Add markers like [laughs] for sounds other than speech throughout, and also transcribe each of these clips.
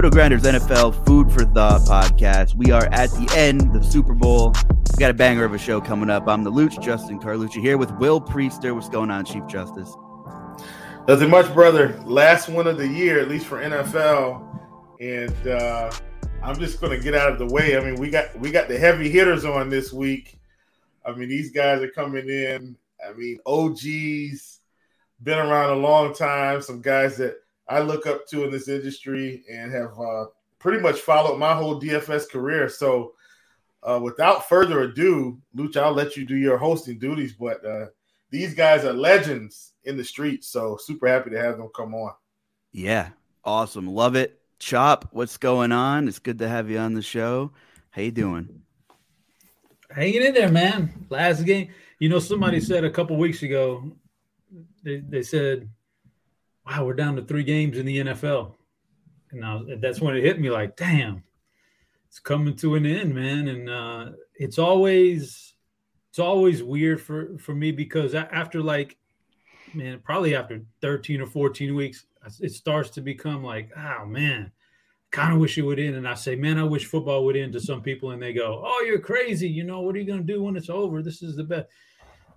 RotoGrinders NFL Food for Thought podcast. We are at the end, of the Super Bowl. We got a banger of a show coming up. I'm the Luch, Justin Carlucci here with Will Priester. What's going on, Chief Justice? Nothing much, brother. Last one of the year, at least for NFL, and uh, I'm just going to get out of the way. I mean, we got we got the heavy hitters on this week. I mean, these guys are coming in. I mean, OGs, been around a long time. Some guys that I look up to in this industry and have uh, pretty much followed my whole DFS career. So, uh, without further ado, Luch, I'll let you do your hosting duties. But uh, these guys are legends in the streets, so super happy to have them come on. Yeah, awesome, love it. Chop, what's going on? It's good to have you on the show. How you doing? Hanging in there, man. Last game, you know, somebody said a couple weeks ago, they, they said wow, we're down to three games in the NFL. And now that's when it hit me like, damn, it's coming to an end, man. And uh, it's always it's always weird for for me because after like, man, probably after 13 or 14 weeks, it starts to become like, oh man, kind of wish it would end. And I say, man, I wish football would end to some people, and they go, oh, you're crazy. You know, what are you gonna do when it's over? This is the best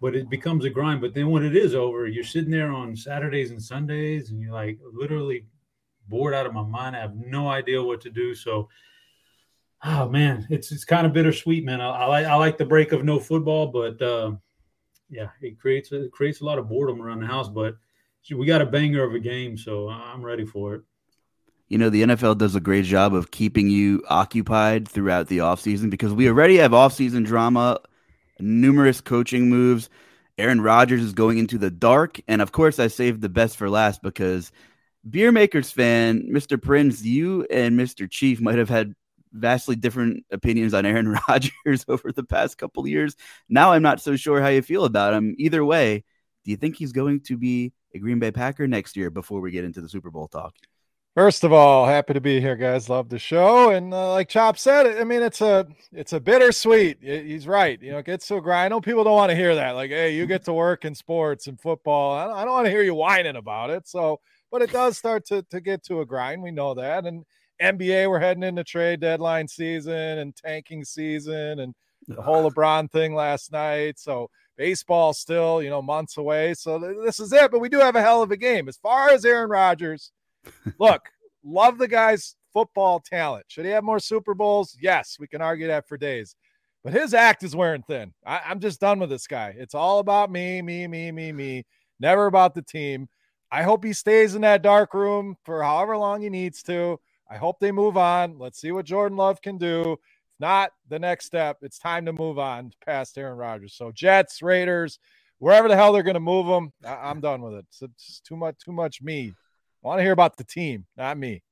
but it becomes a grind. But then when it is over, you're sitting there on Saturdays and Sundays, and you're like literally bored out of my mind. I have no idea what to do. So, oh man, it's it's kind of bittersweet, man. I, I like I like the break of no football, but uh, yeah, it creates it creates a lot of boredom around the house. But we got a banger of a game, so I'm ready for it. You know, the NFL does a great job of keeping you occupied throughout the offseason because we already have offseason drama numerous coaching moves. Aaron Rodgers is going into the dark. And of course, I saved the best for last because Beer Makers fan, Mr. Prince, you and Mr. Chief might have had vastly different opinions on Aaron [laughs] Rodgers over the past couple years. Now I'm not so sure how you feel about him. Either way, do you think he's going to be a Green Bay Packer next year before we get into the Super Bowl talk? First of all, happy to be here, guys. Love the show, and uh, like Chop said, I mean it's a it's a bittersweet. He's right. You know, it gets so grind. I know people don't want to hear that. Like, hey, you get to work in sports and football. I don't, I don't want to hear you whining about it. So, but it does start to to get to a grind. We know that. And NBA, we're heading into trade deadline season and tanking season, and the whole LeBron thing last night. So baseball still, you know, months away. So this is it. But we do have a hell of a game as far as Aaron Rodgers Look, love the guy's football talent. Should he have more Super Bowls? Yes, we can argue that for days. But his act is wearing thin. I, I'm just done with this guy. It's all about me, me, me, me, me. Never about the team. I hope he stays in that dark room for however long he needs to. I hope they move on. Let's see what Jordan Love can do. If not, the next step, it's time to move on past Aaron Rodgers. So Jets, Raiders, wherever the hell they're going to move them, I- am done with it. It's, it's too much, too much me. I want to hear about the team, not me.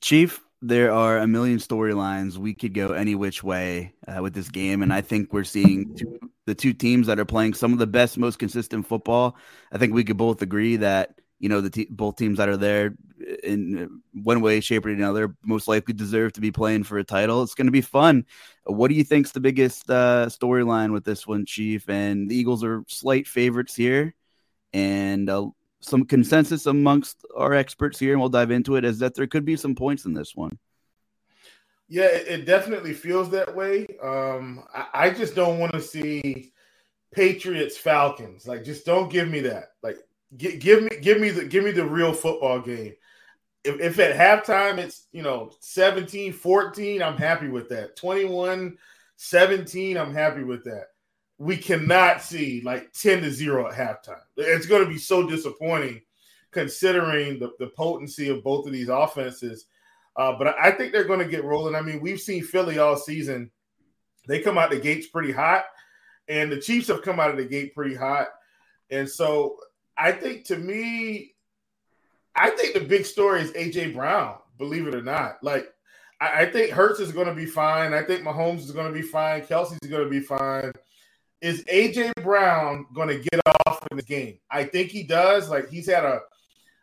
Chief, there are a million storylines. We could go any which way uh, with this game, and I think we're seeing two, the two teams that are playing some of the best, most consistent football. I think we could both agree that you know the te- both teams that are there in one way, shape, or another most likely deserve to be playing for a title. It's going to be fun. What do you think's the biggest uh, storyline with this one, Chief? And the Eagles are slight favorites here, and uh, some consensus amongst our experts here, and we'll dive into it. Is that there could be some points in this one? Yeah, it, it definitely feels that way. Um, I, I just don't want to see Patriots Falcons. Like, just don't give me that. Like, give, give me give me the give me the real football game. If, if at halftime it's you know 17 14 i'm happy with that 21 17 i'm happy with that we cannot see like 10 to 0 at halftime it's going to be so disappointing considering the, the potency of both of these offenses uh, but I think they're going to get rolling. I mean, we've seen Philly all season. They come out the gates pretty hot, and the Chiefs have come out of the gate pretty hot. And so I think to me, I think the big story is AJ Brown, believe it or not. Like, I, I think Hurts is going to be fine. I think Mahomes is going to be fine. Kelce's going to be fine. Is AJ Brown going to get off in the game? I think he does. Like, he's had a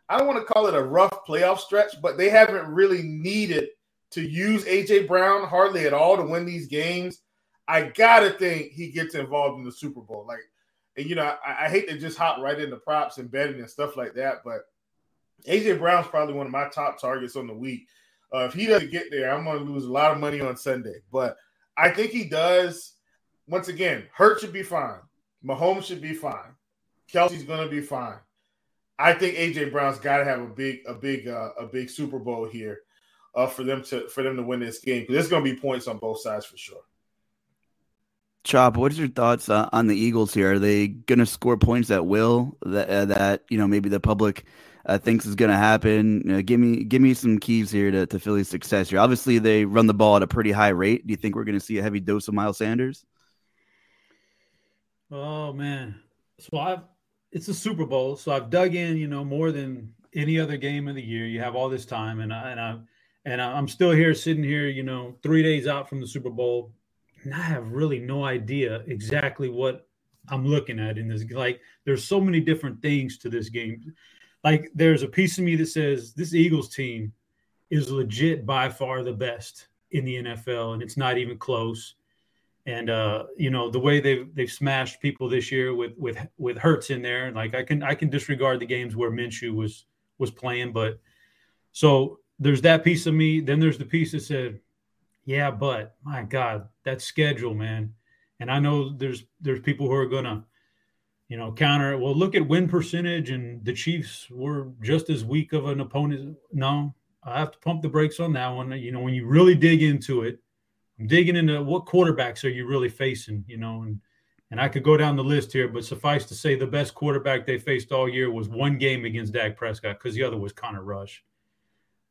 I don't want to call it a rough playoff stretch, but they haven't really needed to use AJ Brown hardly at all to win these games. I gotta think he gets involved in the Super Bowl. Like, and you know, I, I hate to just hop right into props and betting and stuff like that, but AJ Brown's probably one of my top targets on the week. Uh, if he doesn't get there, I'm going to lose a lot of money on Sunday. But I think he does. Once again, Hurt should be fine. Mahomes should be fine. Kelce's going to be fine. I think AJ Brown's got to have a big, a big, uh, a big Super Bowl here uh, for them to for them to win this game there's going to be points on both sides for sure. Chop, what's your thoughts uh, on the Eagles here? Are they going to score points at will that uh, that you know maybe the public uh, thinks is going to happen? Give me give me some keys here to, to Philly's success here. Obviously, they run the ball at a pretty high rate. Do you think we're going to see a heavy dose of Miles Sanders? Oh man, so I've it's a Super Bowl, so I've dug in, you know, more than any other game of the year. You have all this time, and I and I and I'm still here, sitting here, you know, three days out from the Super Bowl, and I have really no idea exactly what I'm looking at in this. Like, there's so many different things to this game. Like, there's a piece of me that says this Eagles team is legit by far the best in the NFL, and it's not even close and uh, you know the way they've they've smashed people this year with with with Hurts in there. Like I can I can disregard the games where Minshew was was playing, but so there's that piece of me. Then there's the piece that said, "Yeah, but my God, that schedule, man." And I know there's there's people who are gonna, you know, counter. Well, look at win percentage, and the Chiefs were just as weak of an opponent. No, I have to pump the brakes on that one. You know, when you really dig into it digging into what quarterbacks are you really facing, you know, and and I could go down the list here, but suffice to say, the best quarterback they faced all year was one game against Dak Prescott because the other was Cooper Rush.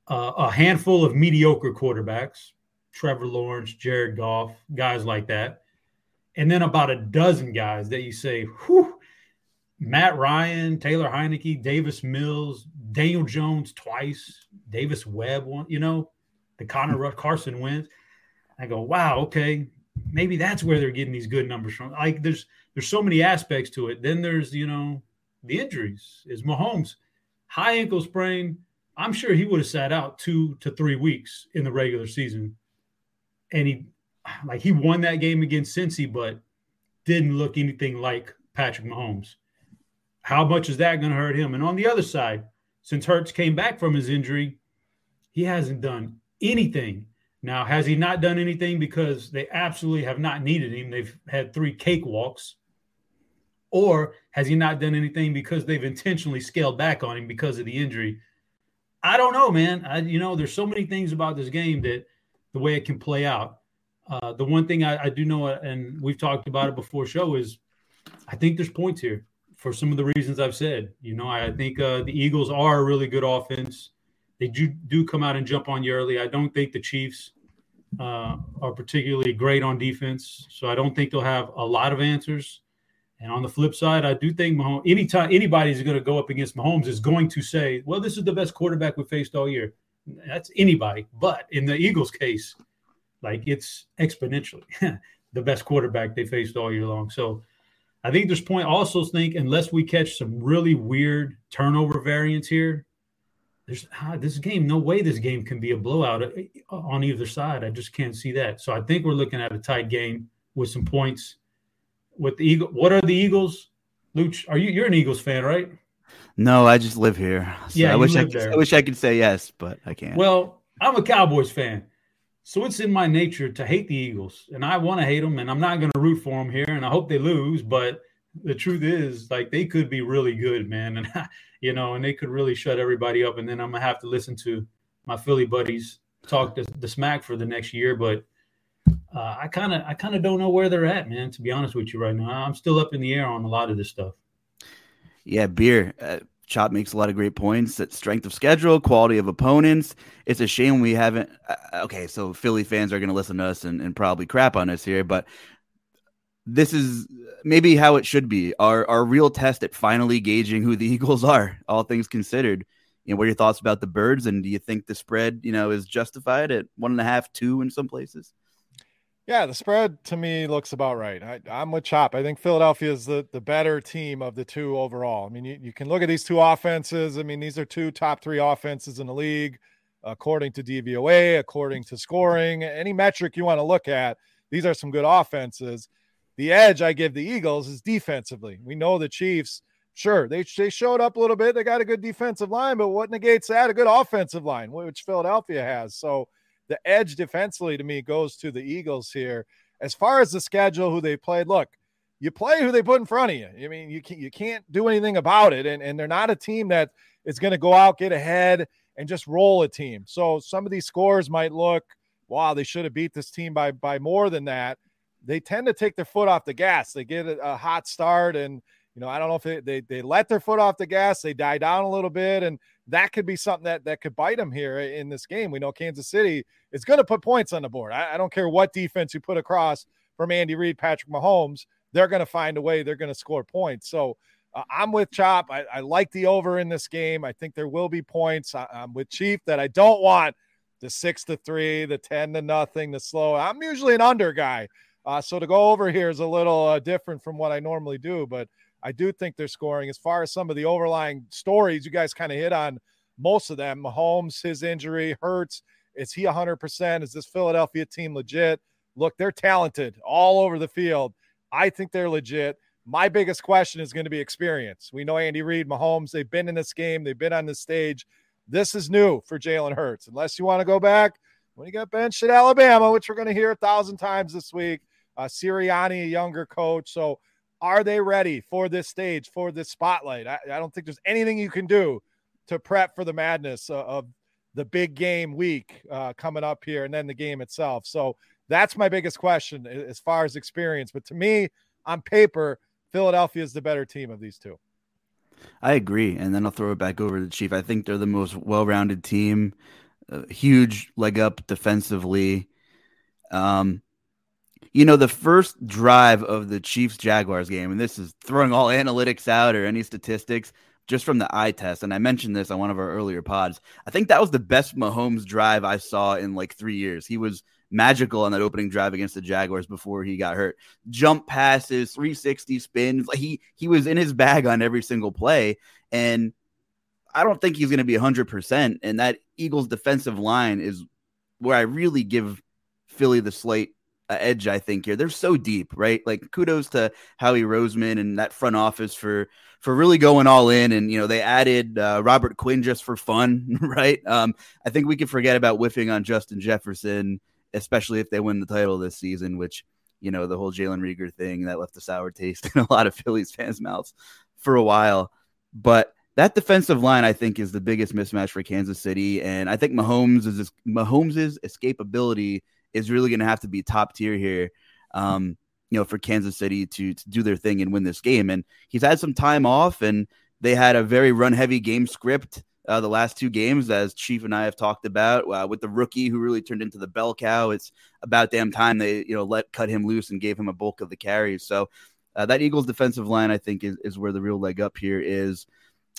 Uh, a handful of mediocre quarterbacks, Trevor Lawrence, Jared Goff, guys like that, and then about a dozen guys that you say, whew, Matt Ryan, Taylor Heinicke, Davis Mills, Daniel Jones twice, Davis Webb one, you know, the Cooper Rush, Carson Wentz. I go, wow, okay, maybe that's where they're getting these good numbers from. Like there's there's so many aspects to it. Then there's you know the injuries. Is Mahomes high ankle sprain? I'm sure he would have sat out two to three weeks in the regular season, and he like he won that game against Cincy, but didn't look anything like Patrick Mahomes. How much is that going to hurt him? And on the other side, since Hurts came back from his injury, he hasn't done anything now, has he not done anything because they absolutely have not needed him? They've had three cakewalks. Or has he not done anything because they've intentionally scaled back on him because of the injury? I don't know, man. I, you know, there's so many things about this game that the way it can play out. Uh, the one thing I, I do know, and we've talked about it before show, is I think there's points here for some of the reasons I've said. You know, I think uh, the Eagles are a really good offense. They do, do come out and jump on you early. I don't think the Chiefs uh, are particularly great on defense. So I don't think they'll have a lot of answers. And on the flip side, I do think Mahomes, anytime anybody's going to go up against Mahomes is going to say, well, this is the best quarterback we faced all year. That's anybody. But in the Eagles' case, like it's exponentially [laughs] the best quarterback they faced all year long. So I think there's point. Also, think unless we catch some really weird turnover variants here, there's ah, this game. No way this game can be a blowout uh, on either side. I just can't see that. So I think we're looking at a tight game with some points. With the Eagle, what are the Eagles? Luch, are you? You're an Eagles fan, right? No, I just live here. So Yeah, I wish I, could, there. I wish I could say yes, but I can't. Well, I'm a Cowboys fan. So it's in my nature to hate the Eagles, and I want to hate them, and I'm not going to root for them here, and I hope they lose. But the truth is, like, they could be really good, man, [laughs] and you know, and they could really shut everybody up. And then I'm gonna have to listen to my Philly buddies talk the, the smack for the next year. But uh, I kind of, I kind of don't know where they're at, man. To be honest with you, right now, I'm still up in the air on a lot of this stuff. Yeah, beer. Uh, Chop makes a lot of great points. That strength of schedule, quality of opponents. It's a shame we haven't. Uh, okay, so Philly fans are going to listen to us and, and probably crap on us here, but this is maybe how it should be. Our our real test at finally gauging who the [laughs] Eagles are, all things considered. You know, what are your thoughts about the birds, and do you think the spread, you know, is justified at one and a half, two in some places? Yeah, the spread to me looks about right. I, I'm with Chop. I think Philadelphia is the, the better team of the two overall. I mean, you, you can look at these two offenses. I mean, these are two top three offenses in the league, according to DVOA, according to scoring, any metric you want to look at. These are some good offenses. The edge I give the Eagles is defensively. We know the Chiefs, sure, they, they showed up a little bit. They got a good defensive line, but what negates that? A good offensive line, which Philadelphia has. So, the edge defensively to me goes to the Eagles here. As far as the schedule, who they played, look, you play who they put in front of you. I mean, you can't you can't do anything about it, and and they're not a team that is going to go out get ahead and just roll a team. So some of these scores might look, wow, they should have beat this team by by more than that. They tend to take their foot off the gas. They get a, a hot start, and you know I don't know if they, they they let their foot off the gas. They die down a little bit, and that could be something that that could bite them here in this game. We know Kansas City is going to put points on the board. I, I don't care what defense you put across from Andy Reid, Patrick Mahomes, they're going to find a way. They're going to score points. So uh, I'm with Chop. I, I, like the over in this game. I think there will be points. I, am with Chief that I don't want the six to three, the ten to nothing, the slow. I'm usually an under guy, uh, so to go over here is a little uh, different from what I normally do, but. I do think they're scoring. As far as some of the overlying stories, you guys kind of hit on most of them. Mahomes, his injury, hurts. Is he 100%? Is this Philadelphia team legit? Look, they're talented all over the field. I think they're legit. My biggest question is going to be experience. We know Andy Reid, Mahomes, they've been in this game, they've been on this stage. This is new for Jalen Hurts. Unless you want to go back when he got benched at Alabama, which we're going to hear a thousand times this week. Uh, Sirianni, a younger coach. So, are they ready for this stage, for this spotlight? I, I don't think there's anything you can do to prep for the madness of, of the big game week uh, coming up here and then the game itself. So that's my biggest question as far as experience. But to me, on paper, Philadelphia is the better team of these two. I agree. And then I'll throw it back over to the Chief. I think they're the most well rounded team, huge leg up defensively. Um, you know, the first drive of the Chiefs Jaguars game, and this is throwing all analytics out or any statistics just from the eye test. And I mentioned this on one of our earlier pods. I think that was the best Mahomes drive I saw in like three years. He was magical on that opening drive against the Jaguars before he got hurt. Jump passes, 360 spins. He he was in his bag on every single play. And I don't think he's going to be 100%. And that Eagles defensive line is where I really give Philly the slate edge, I think here. They're so deep, right? Like kudos to Howie Roseman and that front office for for really going all in. And you know they added uh, Robert Quinn just for fun, [laughs] right? Um, I think we can forget about whiffing on Justin Jefferson, especially if they win the title this season. Which you know the whole Jalen Reagor thing that left a sour taste [laughs] in a lot of Phillies fans' mouths for a while, but. That defensive line, I think, is the biggest mismatch for Kansas City, and I think Mahomes is Mahomes' escapability is really going to have to be top tier here. Um, you know, for Kansas City to, to do their thing and win this game. And he's had some time off, and they had a very run heavy game script uh, the last two games, as Chief and I have talked about, uh, with the rookie who really turned into the bell cow. It's about damn time they you know let cut him loose and gave him a bulk of the carries. So uh, that Eagles defensive line, I think, is is where the real leg up here is.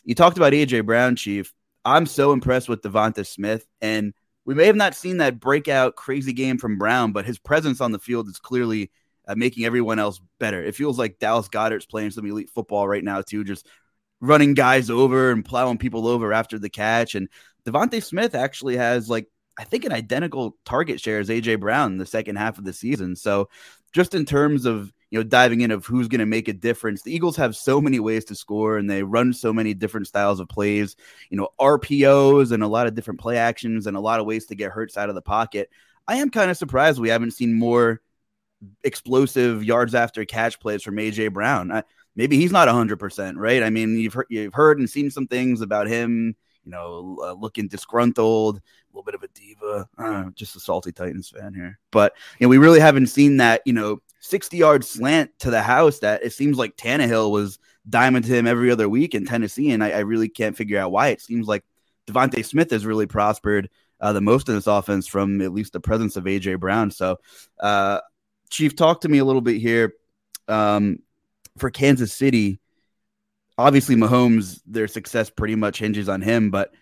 You talked about AJ Brown, Chief. I'm so impressed with DeVonta Smith, and we may have not seen that breakout crazy game from Brown, but his presence on the field is clearly uh, making everyone else better. It feels like Dallas Goedert's playing some elite football right now too, just running guys over and plowing people over after the catch. And DeVonta Smith actually has like I think an identical target share as AJ Brown in the second half of the season. So just in terms of you know diving in of who's going to make a difference, the Eagles have so many ways to score and they run so many different styles of plays. You know RPOs and a lot of different play actions and a lot of ways to get Hurts out of the pocket. I am kind of surprised we haven't seen more explosive yards after catch plays from AJ Brown. I, maybe he's not 100%, right? I mean, you've heard, you've heard and seen some things about him, you know, uh, looking disgruntled, a little bit of a diva, uh, just a salty Titans fan here. But, you know, we really haven't seen that, you know, 60 yard slant to the house that it seems like Tannehill was diamond to him every other week in Tennessee. And I, I really can't figure out why. It seems like DeVonta Smith has really prospered uh, the most in this offense from at least the presence of AJ Brown. So, uh, Chief, talk to me a little bit here. Um, for Kansas City, obviously Mahomes, their success pretty much hinges on him, but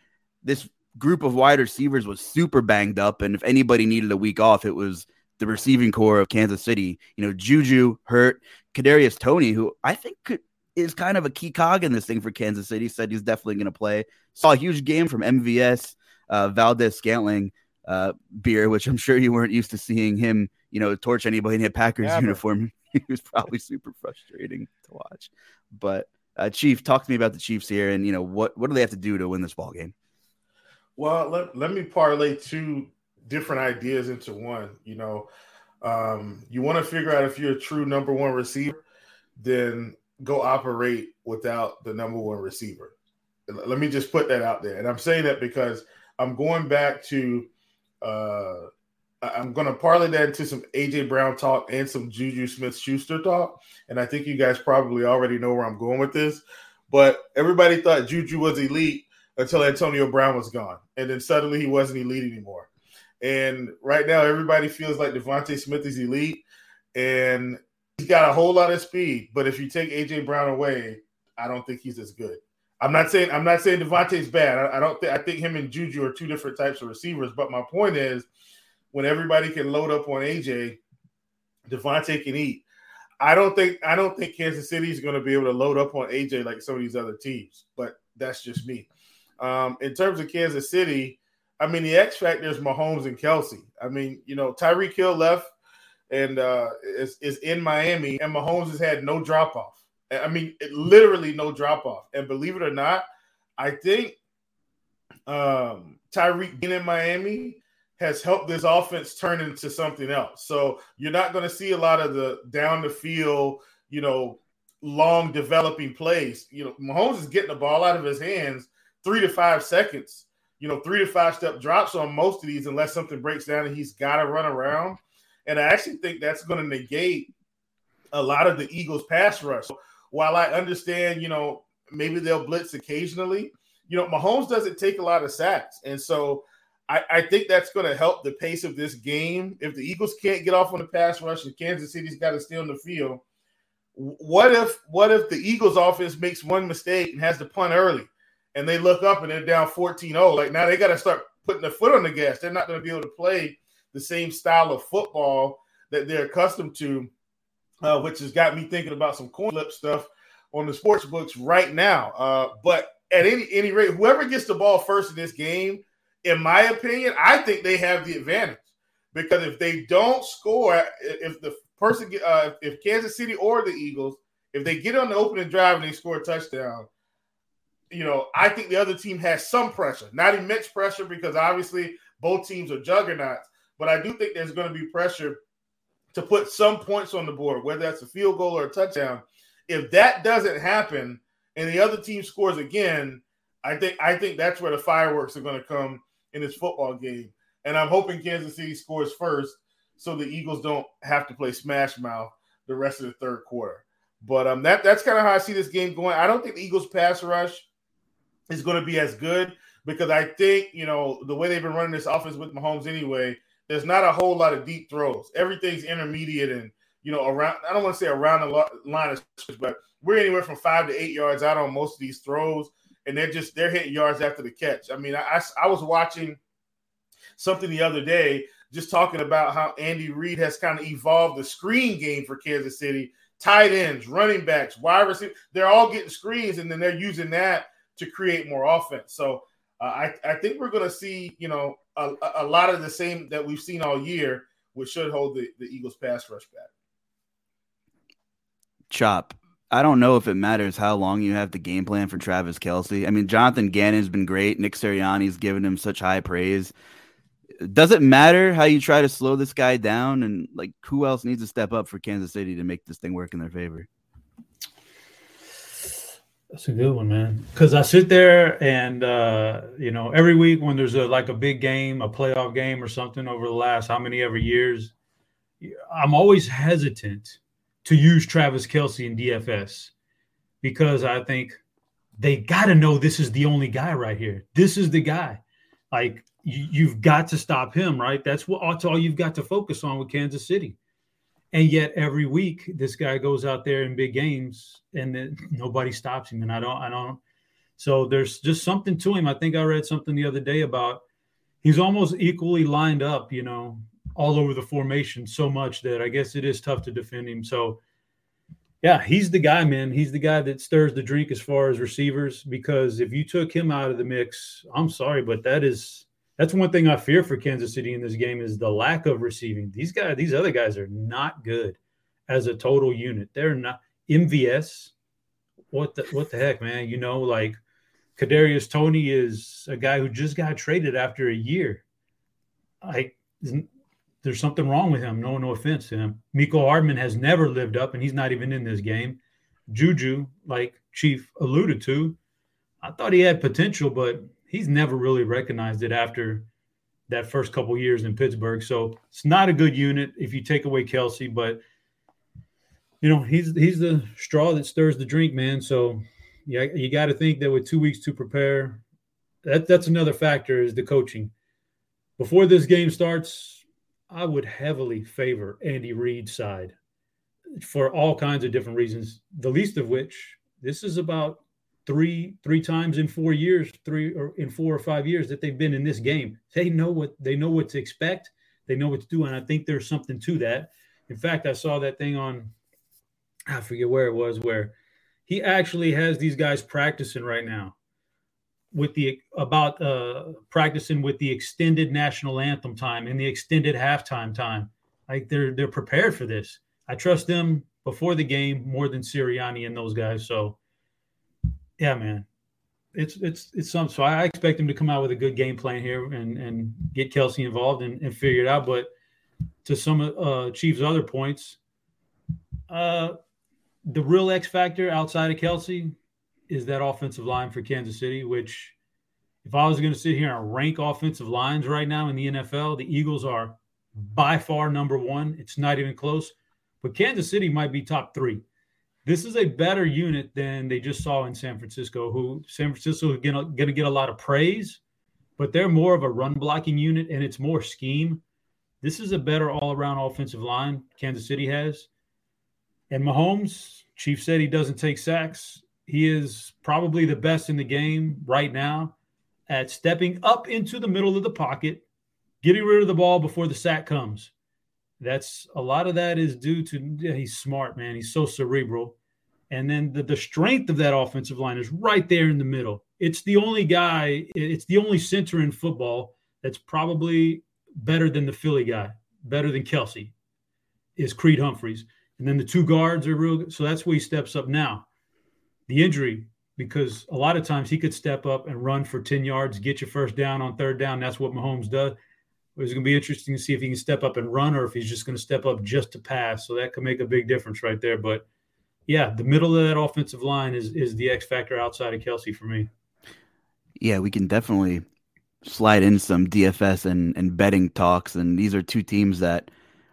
this group of wide receivers was super banged up. And if anybody needed a week off, it was the receiving core of Kansas City. You know, Juju hurt, Kadarius Toney, who I think could, is kind of a key cog in this thing for Kansas City, said he's definitely going to play. Saw a huge game from MVS, uh, Valdes-Scantling uh, beer, which I'm sure you weren't used to seeing him, you know, torch anybody in a Packers uniform. [laughs] he was probably super frustrating to watch. But uh, Chief, talk to me about the Chiefs here, and you know what what do they have to do to win this ball game? Well, let, let me parlay two different ideas into one. You know, um, you want to figure out if you're a true number one receiver, then go operate without the number one receiver. Let me just put that out there. And I'm saying that because I'm going back to uh, I'm going to parlay that into some AJ Brown talk and some Juju Smith Schuster talk. And I think you guys probably already know where I'm going with this. But everybody thought Juju was elite until Antonio Brown was gone. And then suddenly he wasn't elite anymore. And right now, everybody feels like DeVonta Smith is elite. And he's got a whole lot of speed. But if you take AJ Brown away, I don't think he's as good. I'm not saying I'm not saying DeVonta's bad. I, I don't think I think him and Juju are two different types of receivers. But my point is when everybody can load up on AJ, DeVonta can eat. I don't think I don't think Kansas City is going to be able to load up on AJ like some of these other teams, but that's just me. Um, in terms of Kansas City, I mean the X factor is Mahomes and Kelsey. I mean, you know, Tyreek Hill left and uh, is, is in Miami, and Mahomes has had no drop off. I mean, literally no drop off. And believe it or not, I think um, Tyreek being in Miami has helped this offense turn into something else. So you're not going to see a lot of the down the field, you know, long developing plays. You know, Mahomes is getting the ball out of his hands three to five seconds, you know, three to five step drops on most of these, unless something breaks down and he's got to run around. And I actually think that's going to negate a lot of the Eagles' pass rush. While I understand, you know, maybe they'll blitz occasionally, you know, Mahomes doesn't take a lot of sacks. And so I, I think that's going to help the pace of this game. If the Eagles can't get off on the pass rush and Kansas City's got to stay on the field, what if what if the Eagles offense makes one mistake and has to punt early and they look up and they're down 14-0? Like now they got to start putting their foot on the gas. They're not going to be able to play the same style of football that they're accustomed to, uh, which has got me thinking about some coin flip stuff on the sports books right now. Uh, but at any any rate, whoever gets the ball first in this game – in my opinion, I think they have the advantage because if they don't score, if the person, uh, if Kansas City or the Eagles, if they get on the opening drive and they score a touchdown, you know, I think the other team has some pressure, not immense pressure because obviously both teams are juggernauts, but I do think there's going to be pressure to put some points on the board, whether that's a field goal or a touchdown. If that doesn't happen and the other team scores again, I think I think that's where the fireworks are going to come in this football game. And I'm hoping Kansas City scores first so the Eagles don't have to play smash mouth the rest of the third quarter. But um, that that's kind of how I see this game going. I don't think the Eagles pass rush is going to be as good because I think you know the way they've been running this offense with Mahomes anyway. There's not a whole lot of deep throws. Everything's intermediate and you know around. I don't want to say around the line of scrimmage, but we're anywhere from five to eight yards out on most of these throws and they're just they're hitting yards after the catch. I mean, I, I was watching something the other day just talking about how Andy Reid has kind of evolved the screen game for Kansas City. Tight ends, running backs, wide receivers, they're all getting screens, and then they're using that to create more offense. So uh, I, I think we're going to see, you know, a, a lot of the same that we've seen all year, which should hold the, the Eagles pass rush back. Chop. I don't know if it matters how long you have the game plan for Travis Kelce. I mean, Jonathan Gannon's been great. Nick Sirianni's given him such high praise. Does it matter how you try to slow this guy down? And like, who else needs to step up for Kansas City to make this thing work in their favor? That's a good one, man. Because I sit there and uh, you know every week when there's a like a big game, a playoff game or something over the last how many ever years, I'm always hesitant to use Travis Kelce in DFS because I think they got to know this is the only guy right here. This is the guy. Like you, have got to stop him, right? That's what that's all you've got to focus on with Kansas City. And yet every week this guy goes out there in big games and then nobody stops him. And I don't, I don't. So there's just something to him. I think I read something the other day about he's almost equally lined up, you know, all over the formation so much that I guess it is tough to defend him. So, yeah, he's the guy, man. He's the guy that stirs the drink as far as receivers. Because if you took him out of the mix, I'm sorry, but that is that's one thing I fear for Kansas City in this game is the lack of receiving. These guys, these other guys are not good as a total unit. They're not MVS. What the what the heck, man? You know, like Kadarius Toney is a guy who just got traded after a year. Like there's something wrong with him. No, no offense to him. Mecole Hardman has never lived up, and he's not even in this game. Juju, like Chief alluded to, I thought he had potential, but he's never really recognized it after that first couple years in Pittsburgh. So it's not a good unit if you take away Kelce, but you know he's he's the straw that stirs the drink, man. So yeah, you got to think that with two weeks to prepare, that that's another factor is the coaching. Before this game starts, I would heavily favor Andy Reid's side for all kinds of different reasons. The least of which this is about three three times in four years, three or in four or five years that they've been in this game. They know what they know what to expect. They know what to do, and I think there's something to that. In fact, I saw that thing on I forget where it was where he actually has these guys practicing right now with the about uh, practicing with the extended national anthem time and the extended halftime time. Like they're they're prepared for this. I trust them before the game more than Sirianni and those guys. So, yeah, man, it's it's it's some. So I expect him to come out with a good game plan here and and get Kelce involved and, and figure it out. But to some of uh, Chiefs' other points, uh, the real X factor outside of Kelce is that offensive line for Kansas City, which if I was going to sit here and rank offensive lines right now in the NFL, the Eagles are by far number one. It's not even close. But Kansas City might be top three. This is a better unit than they just saw in San Francisco, who San Francisco is going to get a lot of praise, but they're more of a run blocking unit and it's more scheme. This is a better all around offensive line Kansas City has. And Mahomes, Chief said he doesn't take sacks. He is probably the best in the game right now at stepping up into the middle of the pocket, getting rid of the ball before the sack comes. That's a lot of that is due to yeah, he's smart, man. He's so cerebral. And then the, the strength of that offensive line is right there in the middle. It's the only guy, it's the only center in football that's probably better than the Philly guy, better than Kelce, is Creed Humphreys. And then the two guards are real good. So that's where he steps up now the injury because a lot of times he could step up and run for 10 yards, get your first down on third down. That's what Mahomes does. It's going to be interesting to see if he can step up and run or if he's just going to step up just to pass. So that could make a big difference right there. But yeah, the middle of that offensive line is is the X factor outside of Kelce for me. Yeah, we can definitely slide in some DFS and, and betting talks. And these are two teams that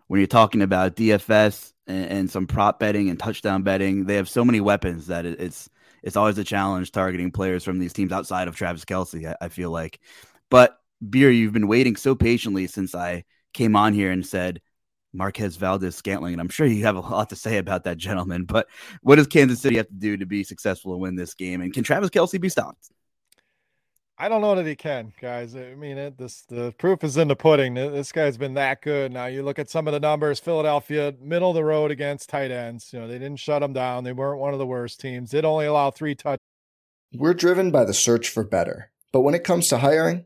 when you're talking about DFS and, and, some prop betting and touchdown betting, they have so many weapons that it, it's it's always a challenge targeting players from these teams outside of Travis Kelce, I, I feel like, but beer, you've been waiting so patiently since I came on here and said Marquez Valdes-Scantling. and I'm sure you have a lot to say about that gentleman. But what does Kansas City have to do to be successful and win this game? And can Travis Kelce be stopped? I don't know that he can, guys. I mean, it, this the proof is in the pudding. This guy's been that good. Now you look at some of the numbers. Philadelphia, middle of the road against tight ends. You know, they didn't shut them down. They weren't one of the worst teams. Did only allow three touch. We're driven by the search for better, but when it comes to hiring,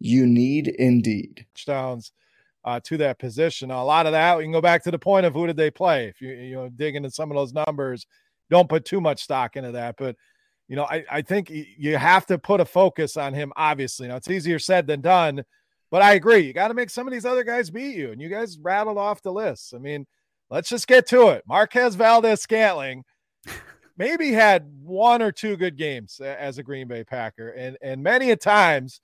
You need Indeed. Touchdowns uh, to that position. Now, a lot of that, we can go back to the point of who did they play. If you, you know, dig into some of those numbers, don't put too much stock into that. But you know, I, I think you have to put a focus on him, obviously. Now, it's easier said than done, but I agree. You got to make some of these other guys beat you. And you guys rattled off the list. I mean, let's just get to it. Marquez Valdes-Scantling [laughs] maybe had one or two good games as a Green Bay Packer. And, and many a times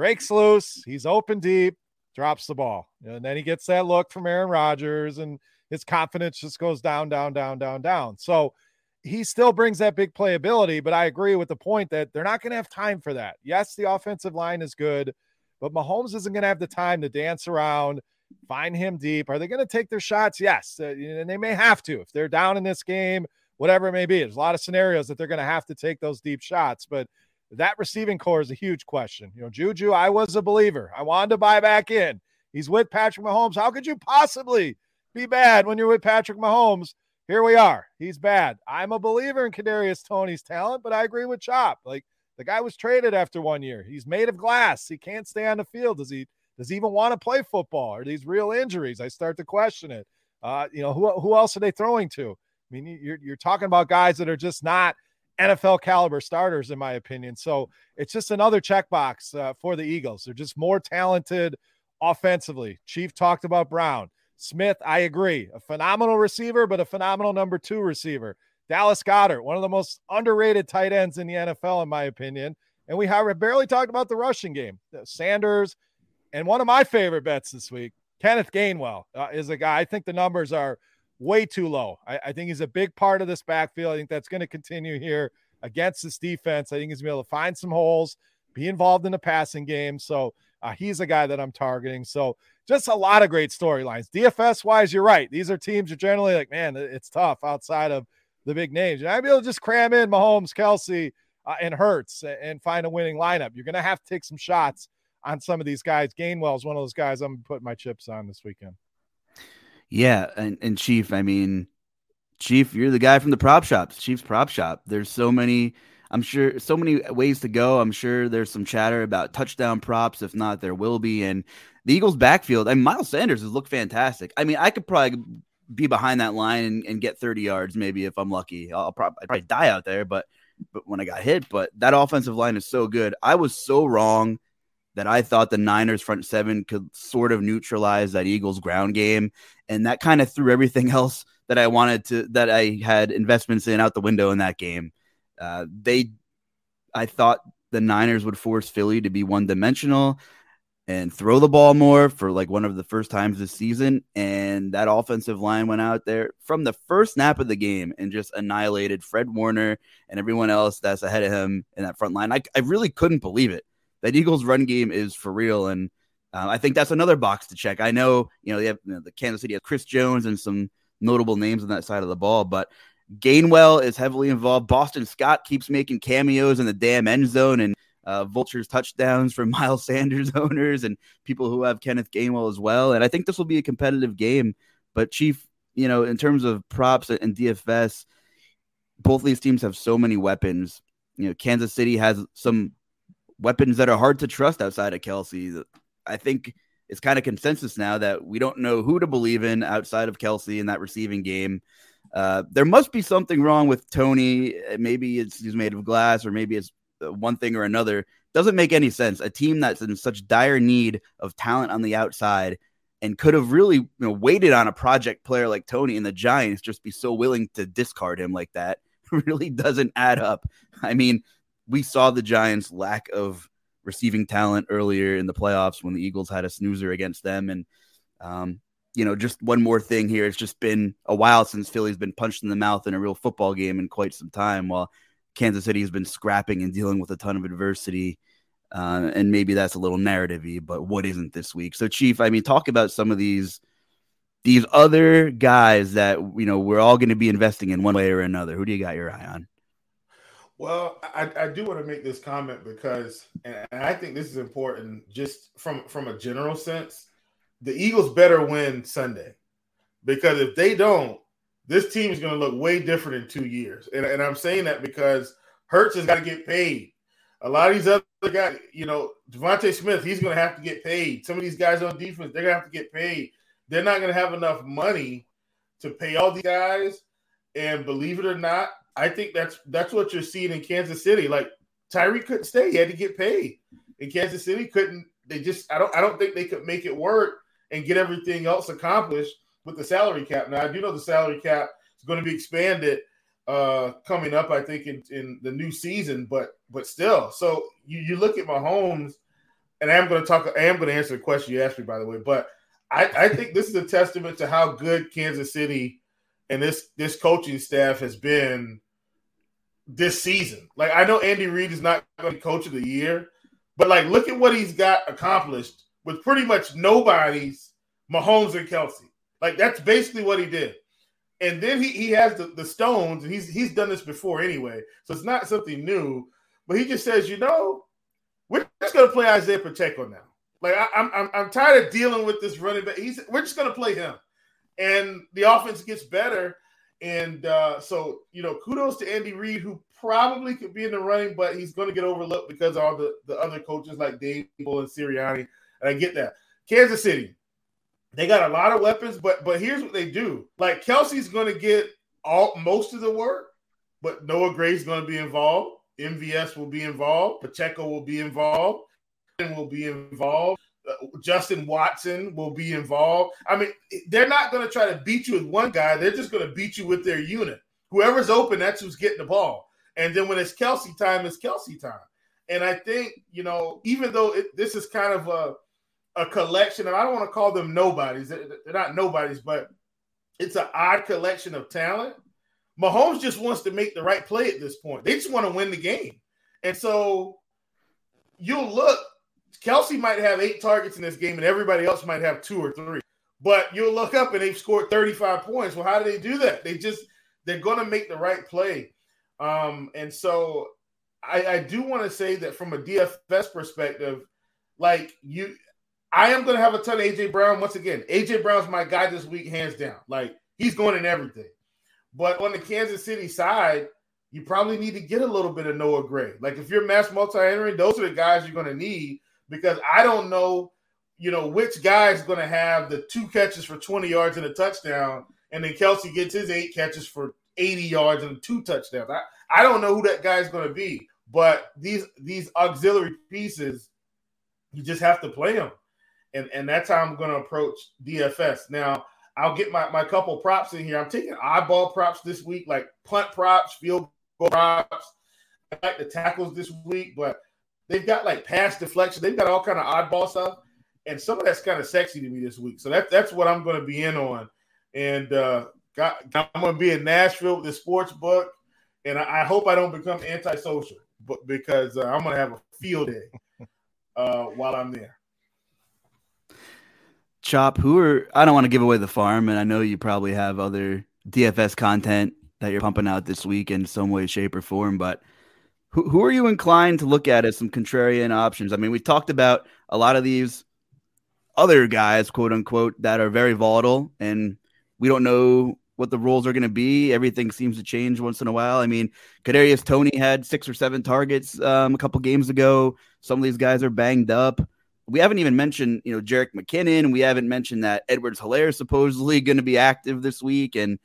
breaks loose, he's open deep, drops the ball. And then he gets that look from Aaron Rodgers, and his confidence just goes down, down, down, down, down. So, he still brings that big playability, but I agree with the point that they're not going to have time for that. Yes, the offensive line is good, but Mahomes isn't going to have the time to dance around, find him deep. Are they going to take their shots? Yes, uh, and they may have to if they're down in this game, whatever it may be. There's a lot of scenarios that they're going to have to take those deep shots, but that receiving core is a huge question. You know, Juju, I was a believer. I wanted to buy back in. He's with Patrick Mahomes. How could you possibly be bad when you're with Patrick Mahomes? here we are. He's bad. I'm a believer in Kadarius Toney's talent, but I agree with Chop. Like the guy was traded after one year. He's made of glass. He can't stay on the field. Does he? Does he even want to play football? Are these real injuries? I start to question it. Uh, you know, who who else are they throwing to? I mean, you're you're talking about guys that are just not NFL caliber starters, in my opinion. So it's just another checkbox uh, for the Eagles. They're just more talented offensively. Chief talked about Brown. Smith, I agree. A phenomenal receiver, but a phenomenal number two receiver. Dallas Goedert, one of the most underrated tight ends in the NFL, in my opinion. And we have barely talked about the rushing game. Sanders, and one of my favorite bets this week, Kenneth Gainwell, uh, is a guy. I think the numbers are way too low. I, I think he's a big part of this backfield. I think that's going to continue here against this defense. I think he's going to be able to find some holes, be involved in the passing game. So uh, he's a guy that I'm targeting. So just a lot of great storylines. DFS wise, you're right. These are teams you're generally like, man, it's tough outside of the big names. And I'd be able to just cram in Mahomes, Kelce, uh, and Hurts and find a winning lineup. You're going to have to take some shots on some of these guys. Gainwell is one of those guys I'm putting my chips on this weekend. Yeah, and, and Chief, I mean, Chief, you're the guy from the prop shops, Chief's prop shop. There's so many I'm sure so many ways to go. I'm sure there's some chatter about touchdown props. If not, there will be. And the Eagles' backfield, I mean, Miles Sanders has looked fantastic. I mean, I could probably be behind that line and, and get 30 yards maybe if I'm lucky. I'll, probably, I'd probably die out there, but but when I got hit, but that offensive line is so good. I was so wrong that I thought the Niners front seven could sort of neutralize that Eagles ground game, and that kind of threw everything [laughs] else that I wanted to that I had investments in out the window in that game. Uh, they, I thought the Niners would force Philly to be one dimensional and throw the ball more for like one of the first times this season. And that offensive line went out there from the first snap of the game and just annihilated Fred Warner and everyone else that's ahead of him in that front line. I, I really couldn't believe it. That Eagles run game is for real. And uh, I think that's another box to check. I know, you know, they have you know, the Kansas City has Chris Jones and some notable names on that side of the ball, but Gainwell is heavily involved. Boston Scott keeps making cameos in the damn end zone and uh, vultures touchdowns for [laughs] Miles Sanders owners and people who have Kenneth Gainwell as well. And I think this will be a competitive game. But Chief, you know, in terms of props and DFS, both these teams have so many weapons. You know, Kansas City has some weapons that are hard to trust outside of Kelce. I think it's kind of consensus now that we don't know who to believe in outside of Kelce in that receiving game. Uh, there must be something wrong with Toney. Maybe it's he's made of glass, or maybe it's one thing or another. Doesn't make any sense. A team that's in such dire need of talent on the outside and could have really you know waited on a project player like Toney and the Giants just be so willing to discard him like that [laughs] really doesn't add up. I mean, we saw the Giants' lack of receiving talent earlier in the playoffs when the Eagles had a snoozer against them. And, um, you know, just one more thing here. It's just been a while since Philly's been punched in the mouth in a real football game in quite some time, while Kansas City has been scrapping and dealing with a ton of adversity. Uh, and maybe that's a little narrative but what isn't this week? So, Chief, I mean, talk about some of these these other guys that you know we're all going to be investing in one way or another. Who do you got your eye on? Well, I, I do want to make this comment because, and I think this is important, just from from a general sense. The Eagles better win Sunday because if they don't, this team is going to look way different in two years. And, and I'm saying that because Hurts has got to get paid. A lot of these other guys, you know, DeVonta Smith, he's going to have to get paid. Some of these guys on defense, they're going to have to get paid. They're not going to have enough money to pay all these guys. And believe it or not, I think that's that's what you're seeing in Kansas City. Like Tyreek couldn't stay; he had to get paid. In Kansas City, couldn't they just? I don't. I don't think they could make it work and get everything else accomplished with the salary cap. Now I do know the salary cap is going to be expanded uh coming up. I think in, in the new season, but but still. So you you look at Mahomes, and I am going to talk. I am going to answer the question you asked me, by the way. But I I think this is a testament to how good Kansas City and this this coaching staff has been this season. Like I know Andy Reid is not going to coach of the year, but like look at what he's got accomplished with pretty much nobody's Mahomes and Kelce. Like that's basically what he did. And then he, he has the, the stones, and he's he's done this before anyway. So it's not something new. But he just says, you know, we're just gonna play Isaiah Pacheco now. Like I, am I'm I'm tired of dealing with this running back. He's we're just gonna play him. And the offense gets better. And uh, so, you know, kudos to Andy Reid, who probably could be in the running, but he's going to get overlooked because all the, the other coaches like Dave and Sirianni. And I get that. Kansas City, they got a lot of weapons, but but here's what they do. Like Kelce's going to get all most of the work, but Noah Gray's going to be involved. MVS will be involved. Pacheco will be involved. And will be involved. Justin Watson will be involved. I mean, they're not going to try to beat you with one guy. They're just going to beat you with their unit. Whoever's open, that's who's getting the ball. And then when it's Kelce time, it's Kelce time. And I think, you know, even though it, this is kind of a, a collection, and I don't want to call them nobodies, they're not nobodies, but it's an odd collection of talent. Mahomes just wants to make the right play at this point. They just want to win the game. And so you'll look Kelce might have eight targets in this game, and everybody else might have two or three. But you'll look up and they've scored 35 points. Well, how do they do that? They just they're going to make the right play. Um, and so I, I do want to say that from a DFS perspective, like you, I am going to have a ton of AJ Brown once again. AJ Brown's my guy this week, hands down. Like he's going in everything. But on the Kansas City side, you probably need to get a little bit of Noah Gray. Like if you're mass multi entering, those are the guys you're going to need because I don't know, you know, which guy is going to have the two catches for 20 yards and a touchdown, and then Kelce gets his eight catches for 80 yards and two touchdowns. I, I don't know who that guy is going to be, but these these auxiliary pieces, you just have to play them, and and that's how I'm going to approach DFS. Now I'll get my my couple props in here. I'm taking eyeball props this week, like punt props, field goal props. I like the tackles this week, but They've got like pass deflection. They've got all kind of oddball stuff, and some of that's kind of sexy to me this week. So that's that's what I'm going to be in on. And uh, got, I'm going to be in Nashville with the sports book, and I, I hope I don't become antisocial, but because uh, I'm going to have a field day [laughs] uh, while I'm there. Chop, who are I don't want to give away the farm, and I know you probably have other DFS content that you're pumping out this week in some way, shape, or form, but who, who are you inclined to look at as some contrarian options? I mean, we talked about a lot of these other guys, quote unquote, that are very volatile, and we don't know what the rules are going to be. Everything seems to change once in a while. I mean, Kadarius Toney had six or seven targets um, a couple games ago. Some of these guys are banged up. we haven't even mentioned, you know, Jerick McKinnon. We haven't mentioned that Edwards Helaire is supposedly going to be active this week. And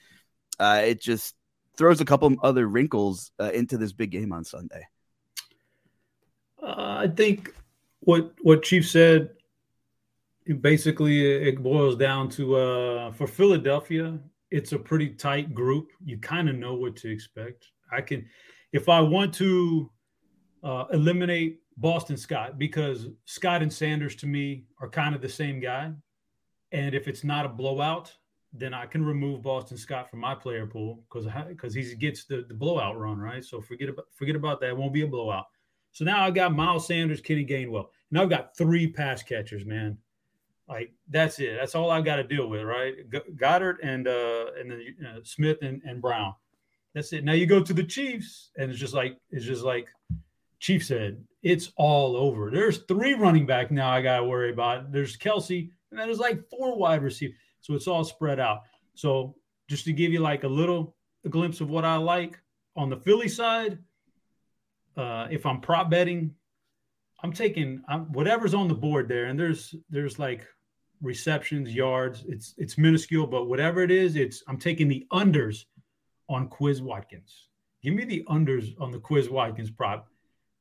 uh, it just throws a couple other wrinkles uh, into this big game on Sunday. Uh, I think what what Chief said basically it boils down to uh, for Philadelphia, it's a pretty tight group. You kind of know what to expect. I can, if I want to uh, eliminate Boston Scott, because Scott and Sanders to me are kind of the same guy. And if it's not a blowout, then I can remove Boston Scott from my player pool because because he gets the, the blowout run, right? So forget about forget about that. It won't be a blowout. So now I've got Miles Sanders, Kenny Gainwell. Now I've got three pass catchers, man. Like that's it. That's all I've got to deal with, right? Goedert and uh and then uh, Smith and, and Brown. That's it. Now you go to the Chiefs, and it's just like it's just like Chief said, it's all over. There's three running back now I got to worry about. There's Kelce, and then there's like four wide receivers. So it's all spread out. So just to give you like a little a glimpse of what I like on the Philly side, uh, if I'm prop betting, I'm taking I'm, whatever's on the board there, and there's there's like receptions, yards. It's it's minuscule, but whatever it is, it's I'm taking the unders on Quez Watkins. Give me the unders on the Quez Watkins prop.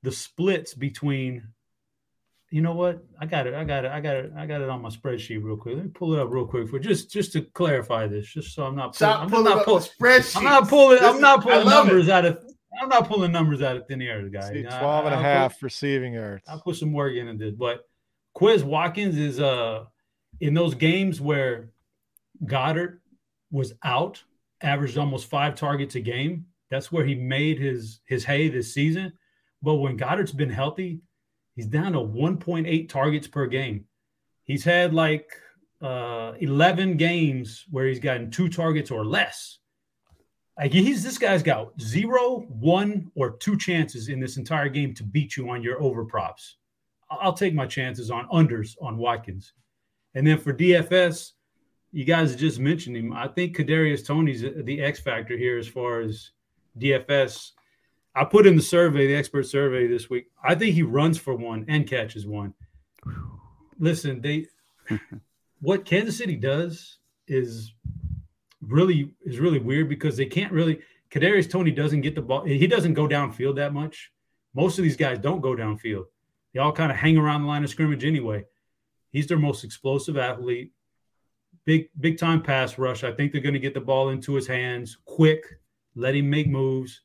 The splits between you know what? I got it. I got it. I got it. I got it on my spreadsheet real quick. Let me pull it up real quick for just just to clarify this, just so I'm not pulling, I'm not pulling spreadsheet. I'm not pulling. I'm not pulling numbers it. out of. I'm not pulling numbers out of thin air, guys. See, 12 and a half put, receiving yards. I'll put some work into this, but Quez Watkins is uh in those games where Goedert was out, averaged almost five targets a game. That's where he made his his hay this season. But when Goedert's been healthy, he's down to 1.8 targets per game. He's had like uh, 11 games where he's gotten two targets or less. Like he's this guy's got zero, one, or two chances in this entire game to beat you on your over props. I'll take my chances on unders on Watkins. And then for DFS, you guys just mentioned him. I think Kadarius Toney's the X factor here as far as DFS. I put in the survey, the expert survey this week. I think he runs for one and catches one. Listen, they [laughs] what Kansas City does is really is really weird because they can't really Kadarius Toney doesn't get the ball. He doesn't go downfield that much. Most of these guys don't go downfield. They all kind of hang around the line of scrimmage anyway. He's their most explosive athlete. Big, big time pass rush. I think they're going to get the ball into his hands quick, let him make moves.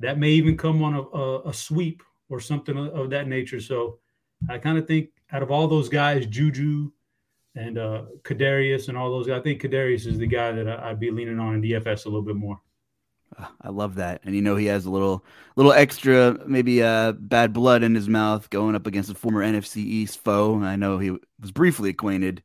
That may even come on a, a, a sweep or something of, of that nature. So I kind of think out of all those guys, Juju and uh, Kadarius and all those, I think Kadarius is the guy that I, would be leaning on in DFS a little bit more. I love that, and you know he has a little, little extra, maybe uh, bad blood in his mouth going up against a former NFC East foe. I know he was briefly acquainted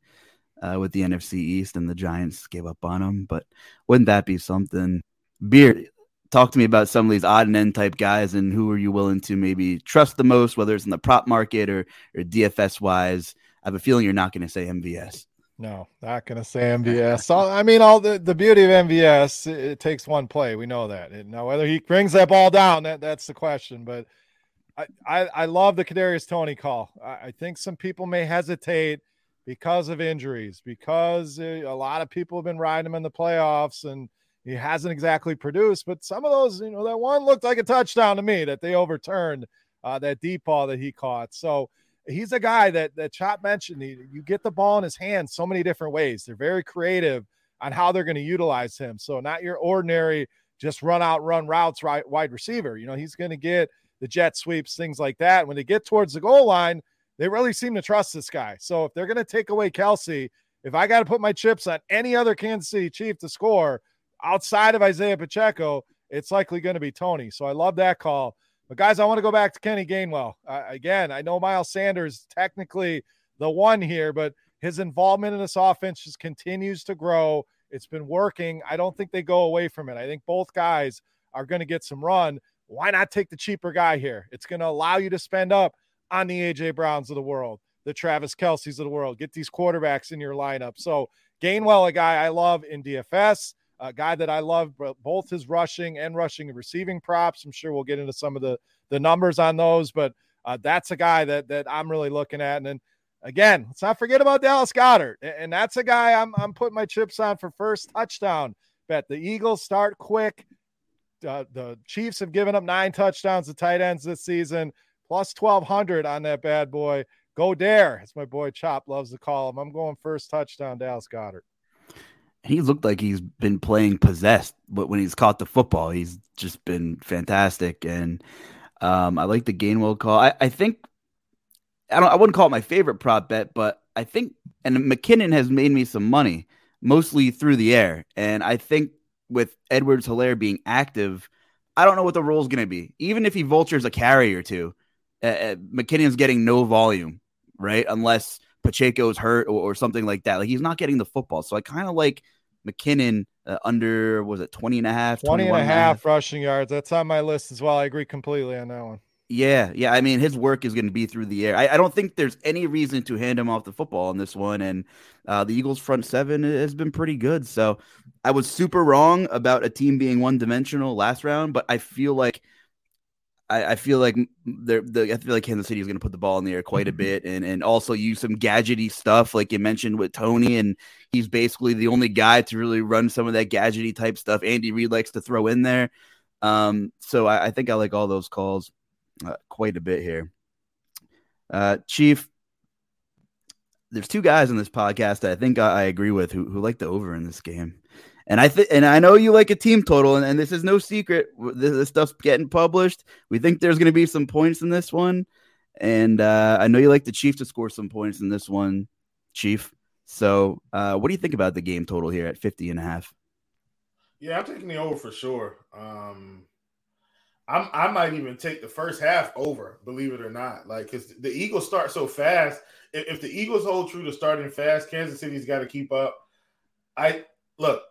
uh, with the NFC East, and the Giants gave up on him. But wouldn't that be something? Beard, talk to me about some of these odd and end type guys, and who are you willing to maybe trust the most, whether it's in the prop market or or DFS wise. I have a feeling you're not going to say MVS. No, not going to say MVS. so, [laughs] I mean, all the, the beauty of MVS, it, it takes one play. We know that. And now, whether he brings that ball down, that, that's the question. But I, I, I love the Kadarius Toney call. I, I, think some people may hesitate because of injuries, because uh, a lot of people have been riding him in the playoffs and he hasn't exactly produced. But some of those, you know, that one looked like a touchdown to me that they overturned uh, that deep ball that he caught. So, he's a guy that that Chop mentioned. He, you get the ball in his hands so many different ways. They're very creative on how they're going to utilize him. So not your ordinary just run out, run routes, right wide receiver. You know, he's going to get the jet sweeps, things like that. When they get towards the goal line, they really seem to trust this guy. So if they're going to take away Kelce, if I got to put my chips on any other Kansas City Chief to score outside of Isaiah Pacheco, it's likely going to be Toney. So I love that call. But guys, I want to go back to Kenny Gainwell. Uh, again, I know Miles Sanders technically the one here, but his involvement in this offense just continues to grow. It's been working. I don't think they go away from it. I think both guys are going to get some run. Why not take the cheaper guy here? It's going to allow you to spend up on the AJ Browns of the world, the Travis Kelces of the world. Get these quarterbacks in your lineup. So Gainwell, a guy I love in DFS a guy that I love both his rushing and rushing and receiving props. I'm sure we'll get into some of the the numbers on those, but uh, that's a guy that that I'm really looking at. And then again, let's not forget about Dallas Goedert. And that's a guy I'm, I'm putting my chips on for first touchdown bet. The Eagles start quick. Uh, the Chiefs have given up nine touchdowns to tight ends this season, plus 1,200 on that bad boy. Go dare, as my boy Chop loves to call him. I'm going first touchdown, Dallas Goedert. He looked like he's been playing possessed, but when he's caught the football, he's just been fantastic. And um, I like the Gainwell call. I, I think I don't I wouldn't call it my favorite prop bet, but I think and McKinnon has made me some money, mostly through the air. And I think with Edwards Helaire being active, I don't know what the role is going to be. Even if he vultures a carry or two, uh, McKinnon's getting no volume, right? Unless Pacheco's hurt or, or something like that. Like he's not getting the football. So I kind of like McKinnon uh, under, was it 20 and a half? 20 and a half rushing yards. That's on my list as well. I agree completely on that one. Yeah, yeah. I mean, his work is going to be through the air. I, I, don't think there's any reason to hand him off the football on this one. And uh, the Eagles' front seven has been pretty good. So I was super wrong about a team being one dimensional last round, but I feel like I, I feel like they're, the, I feel like Kansas City is going to put the ball in the air quite a mm-hmm. bit, and and also use some gadgety stuff like you mentioned with Toney, and he's basically the only guy to really run some of that gadgety type stuff. Andy Reid likes to throw in there. Um, so I, I think I like all those calls uh, quite a bit here. Uh, Chief, there's two guys on this podcast that I think I, I, agree with who, who like the over in this game. And I think, and I know you like a team total, and, and this is no secret. This, this, stuff's getting published. We think there's going to be some points in this one, and uh, I know you like the Chief to score some points in this one, Chief. So, uh, what do you think about the game total here at 50 and a half? Yeah, I'm taking the over for sure. Um, I'm, I might even take the first half over, believe it or not. Like, because the Eagles start so fast. If, if, the Eagles hold true to starting fast, Kansas City's got to keep up. I look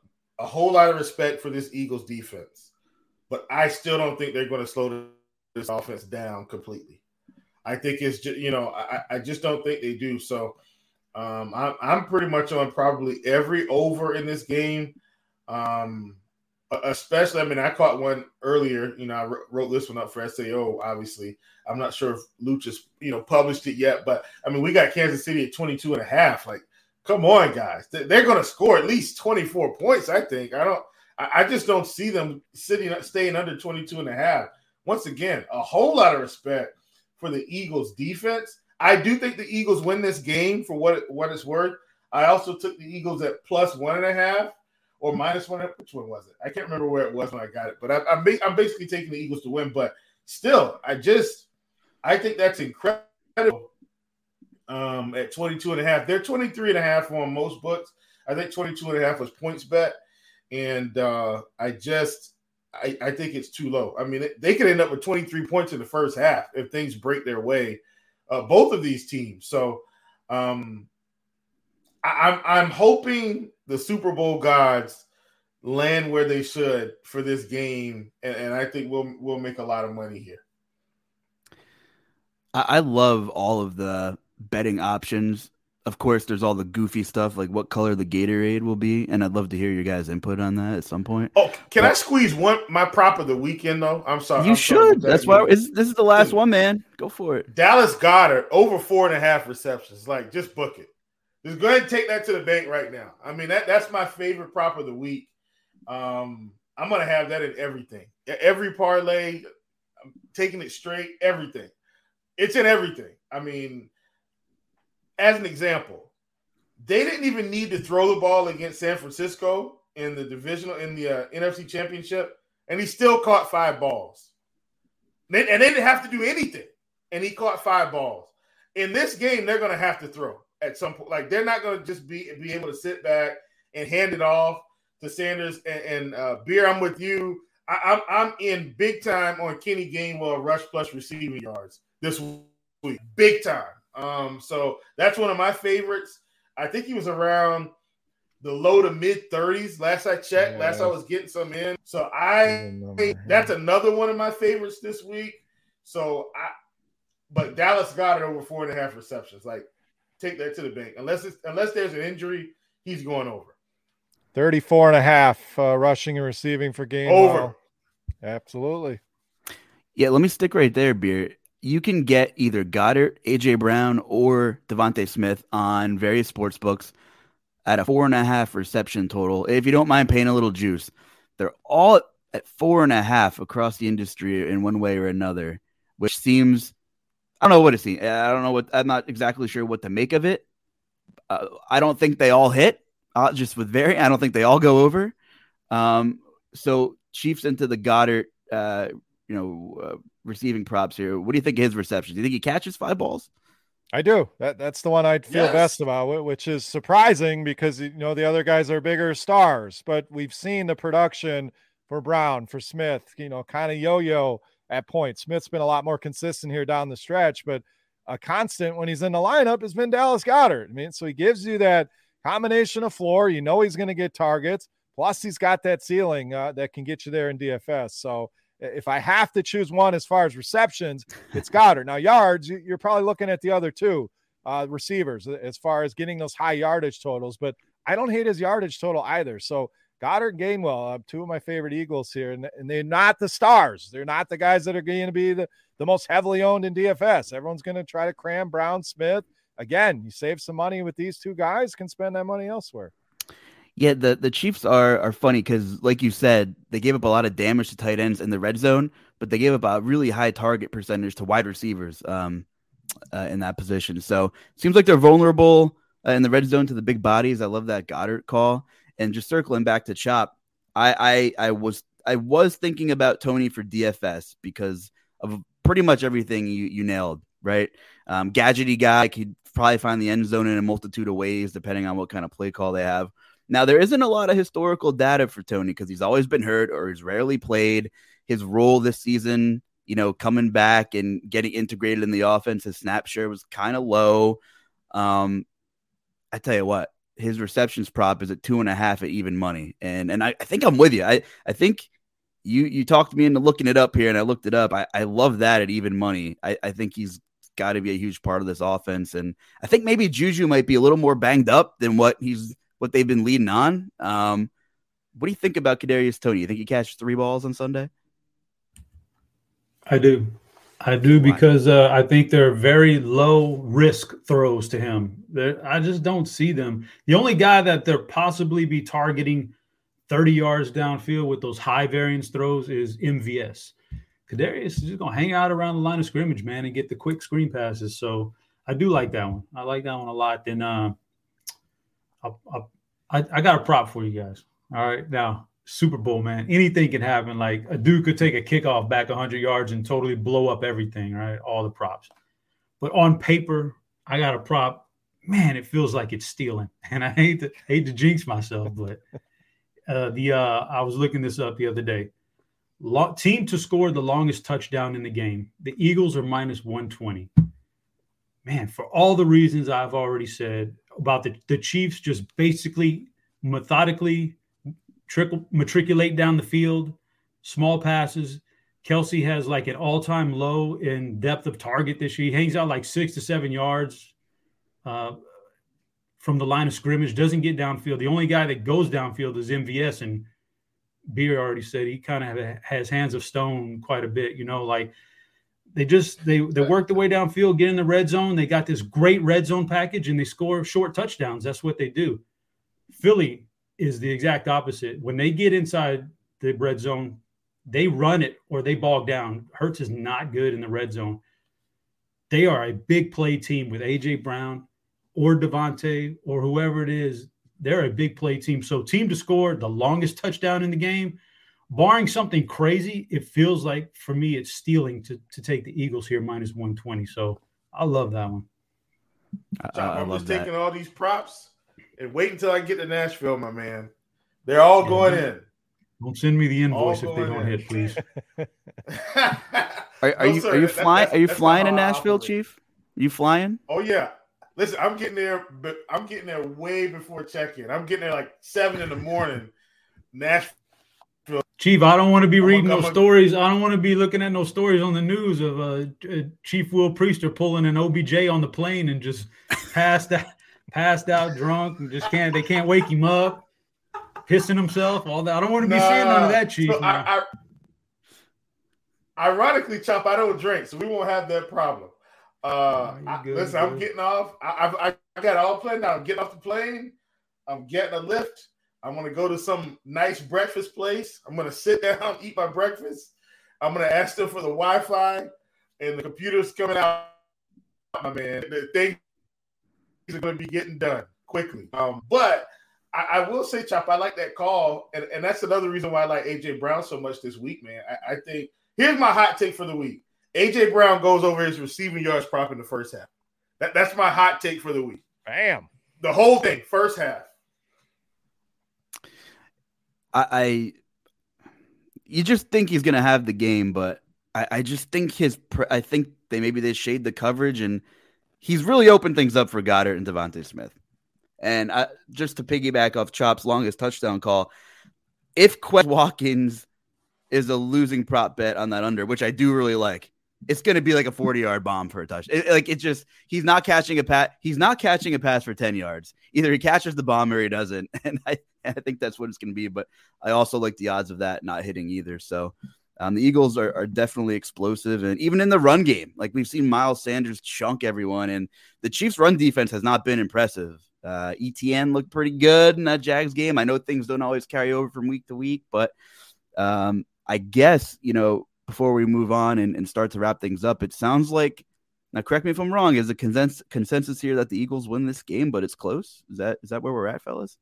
a whole lot of respect for this Eagles defense, but I still don't think they're going to slow this offense down completely. I think it's just you know I, I just don't think they do. So um, I'm I'm pretty much on probably every over in this game. Um, especially, I mean, I caught one earlier. You know, I wrote this one up for SAO. Obviously, I'm not sure if Luchas, you know, published it yet, but I mean, we got Kansas City at 22 and a half. Like, come on, guys, they're going to score at least 24 points. I think. I don't. I just don't see them sitting, staying under 22 and a half. Once again, a whole lot of respect for the Eagles defense. I do think the Eagles win this game for what what it's worth. I also took the Eagles at plus one and a half or minus one. Which one was it? I can't remember where it was when I got it. But I, am I'm, I'm basically taking the Eagles to win. But still, I just I think that's incredible. Um, at 22 and a half, they're 23 and a half on most books. I think 22 and a half was PointsBet, and uh, I just I, I think it's too low. I mean, they could end up with 23 points in the first half if things break their way. Uh, both of these teams. So um, I, I'm I'm hoping the Super Bowl gods land where they should for this game, and, and I think we'll we'll make a lot of money here. I love all of the betting options. Of course, there's all the goofy stuff like what color the Gatorade will be, and I'd love to hear your guys' input on that at some point. Oh, can but, I squeeze one my prop of the weekend though? I'm sorry. You I'm should. Sorry That's why this is the last one, man. Go for it. Dallas Goedert over four and a half receptions. Like, just book it. Just go ahead and take that to the bank right now. I mean, that that's my favorite prop of the week. Um, I'm gonna have that in everything. Every parlay, I'm taking it straight, everything. It's in everything. I mean, as an example, they didn't even need to throw the ball against San Francisco in the divisional in the uh, NFC Championship, and he still caught five balls. And they didn't have to do anything, and he caught five balls. In this game, they're going to have to throw at some point. Like they're not going to just be be able to sit back and hand it off to Sanders and, and uh, Beer. I'm with you. I, I'm, I'm in big time on Kenny Gainwell rush plus receiving yards this week, big time. Um, so that's one of my favorites. I think he was around the low to mid 30s last I checked. Yeah. Last I was getting some in. So I, I that's another one of my favorites this week. So I, but Dallas Goedert over four and a half receptions. Like take that to the bank. Unless it's unless there's an injury, he's going over. 34 and a half uh, rushing and receiving for game over. Absolutely. Yeah, let me stick right there, Beer. You can get either Goedert, AJ Brown, or DeVonta Smith on various sports books at a four and a half reception total. If you don't mind paying a little juice, they're all at four and a half across the industry in one way or another, which seems I don't know what it seems. I don't know what I'm not exactly sure what to make of it. Uh, I don't think they all hit. Uh, just with very, I don't think they all go over. Um, so Chiefs into the Goedert, uh, you know, uh, receiving props here. What do you think of his reception? Do you think he catches five balls? I do. That that's the one I'd feel yes. best about, which is surprising because you know the other guys are bigger stars, but we've seen the production for Brown, for Smith, you know, kind of yo-yo at points. Smith's been a lot more consistent here down the stretch, but a constant when he's in the lineup has been Dallas Goedert. I mean, so he gives you that combination of floor. You know he's going to get targets. Plus, he's got that ceiling uh, that can get you there in DFS. So if I have to choose one as far as receptions, it's Goedert. Now, yards, you're probably looking at the other two uh, receivers as far as getting those high yardage totals, but I don't hate his yardage total either. So Goedert Gainwell, uh, two of my favorite Eagles here, and, and, they're not the stars. They're not the guys that are going to be the, the most heavily owned in DFS. Everyone's going to try to cram Brown Smith. Again, you save some money with these two guys, can spend that money elsewhere. Yeah, the, the Chiefs are are funny because, like you said, they gave up a lot of damage to tight ends in the red zone, but they gave up a really high target percentage to wide receivers um, uh, in that position. So seems like they're vulnerable uh, in the red zone to the big bodies. I love that Goedert call. And just circling back to Chop, I I, I was I was thinking about Toney for DFS because of pretty much everything you you nailed. Right, um, gadgety guy could probably find the end zone in a multitude of ways depending on what kind of play call they have. Now, there isn't a lot of historical data for Toney because he's always been hurt or he's rarely played. His role this season, you know, coming back and getting integrated in the offense, his snap share was kind of low. Um, I tell you what, his receptions prop is at two and a half at even money. And and I, I think I'm with you. I, I think you you talked me into looking it up here and I looked it up. I, I love that at even money. I, I think he's got to be a huge part of this offense. And I think maybe Juju might be a little more banged up than what he's what they've been leading on. Um, what do you think about Kadarius Toney? You think he catches three balls on Sunday? I do. I do because uh, I think they're very low risk throws to him. They're, I just don't see them. The only guy that they're possibly be targeting 30 yards downfield with those high variance throws is MVS. Kadarius is just gonna hang out around the line of scrimmage, man, and get the quick screen passes. So I do like that one. I like that one a lot. Then uh, i I, got a prop for you guys. All right. Now, Super Bowl, man, anything can happen. Like a dude could take a kickoff back 100 yards and totally blow up everything, right? All the props. But on paper, I got a prop. Man, it feels like it's stealing. [laughs] And I hate to hate to jinx myself, but uh, the uh, I was looking this up the other day. Lo- team to score the longest touchdown in the game. The Eagles are minus 120. Man, for all the reasons I've already said, about the, the Chiefs just basically methodically trickle matriculate down the field, small passes. Kelce has like an all-time low in depth of target this year. He hangs out like six to seven yards uh, from the line of scrimmage. Doesn't get downfield. The only guy that goes downfield is MVS, and Beer already said he kind of has hands of stone quite a bit. You know, like they just they they work the way downfield, get in the red zone. They got this great red zone package, and they score short touchdowns. That's what they do. Philly is the exact opposite. When they get inside the red zone, they run it or they bog down. Hurts is not good in the red zone. They are a big play team with AJ Brown or DeVonta or whoever it is. They're a big play team. So team to score the longest touchdown in the game barring something crazy, it feels like for me it's stealing to to take the Eagles here minus 120. So I love that one. I, I am just that. taking all these props and wait until I get to Nashville, my man. They're all yeah, going in. Don't send me the invoice if they don't in. hit, please. are, are no, you sir, are you flying? Are you flying to Nashville, Chief? Are you flying? Oh yeah. Listen, I'm getting there, but I'm getting there way before check-in. I'm getting there like seven in the morning. Nashville Chief, I don't want to be reading no stories. I don't want to be looking at no stories on the news of uh, Chief Will Priester pulling an OBJ on the plane and just passed out, passed out drunk and just can't. They can't wake him up, pissing himself. All that. I don't want to be nah, seeing none of that, Chief. So I, ironically, Chop, I don't drink, so we won't have that problem. Uh, Oh, I, good, listen, I'm getting off. I, I, I got all planned out. I'm getting off the plane. I'm getting a lift. I'm gonna go to some nice breakfast place. I'm gonna sit down, eat my breakfast. I'm gonna ask them for the Wi-Fi, and the computer's coming out. My man, the things are gonna be getting done quickly. Um, but I, I will say, Chop, I like that call, and, and that's another reason why I like AJ Brown so much this week, man. I, I think here's my hot take for the week: AJ Brown goes over his receiving yards prop in the first half. That, that's my hot take for the week. Bam. The whole thing, first half. I, I you just think he's gonna have the game, but I, I just think his I think they maybe they shade the coverage and he's really opened things up for Goedert and DeVonta Smith. And I, just to piggyback off Chop's longest touchdown call, if Quez Watkins is a losing prop bet on that under, which I do really like, it's going to be like a 40 yard bomb for a touch. It- like it just, he's not catching a pat. He's not catching a pass for 10 yards. Either he catches the bomb or he doesn't. [laughs] And I, I think that's what it's going to be. But I also like the odds of that not hitting either. So um, the Eagles are, are definitely explosive. And even in the run game, like we've seen Miles Sanders chunk everyone. And the Chiefs' run defense has not been impressive. Uh, ETN looked pretty good in that Jags game. I know things don't always carry over from week to week, but um, I guess, you know, before we move on and, and start to wrap things up, it sounds like now correct me if I'm wrong, is the consensus consensus here that the Eagles win this game, but it's close. Is that is that where we're at, fellas?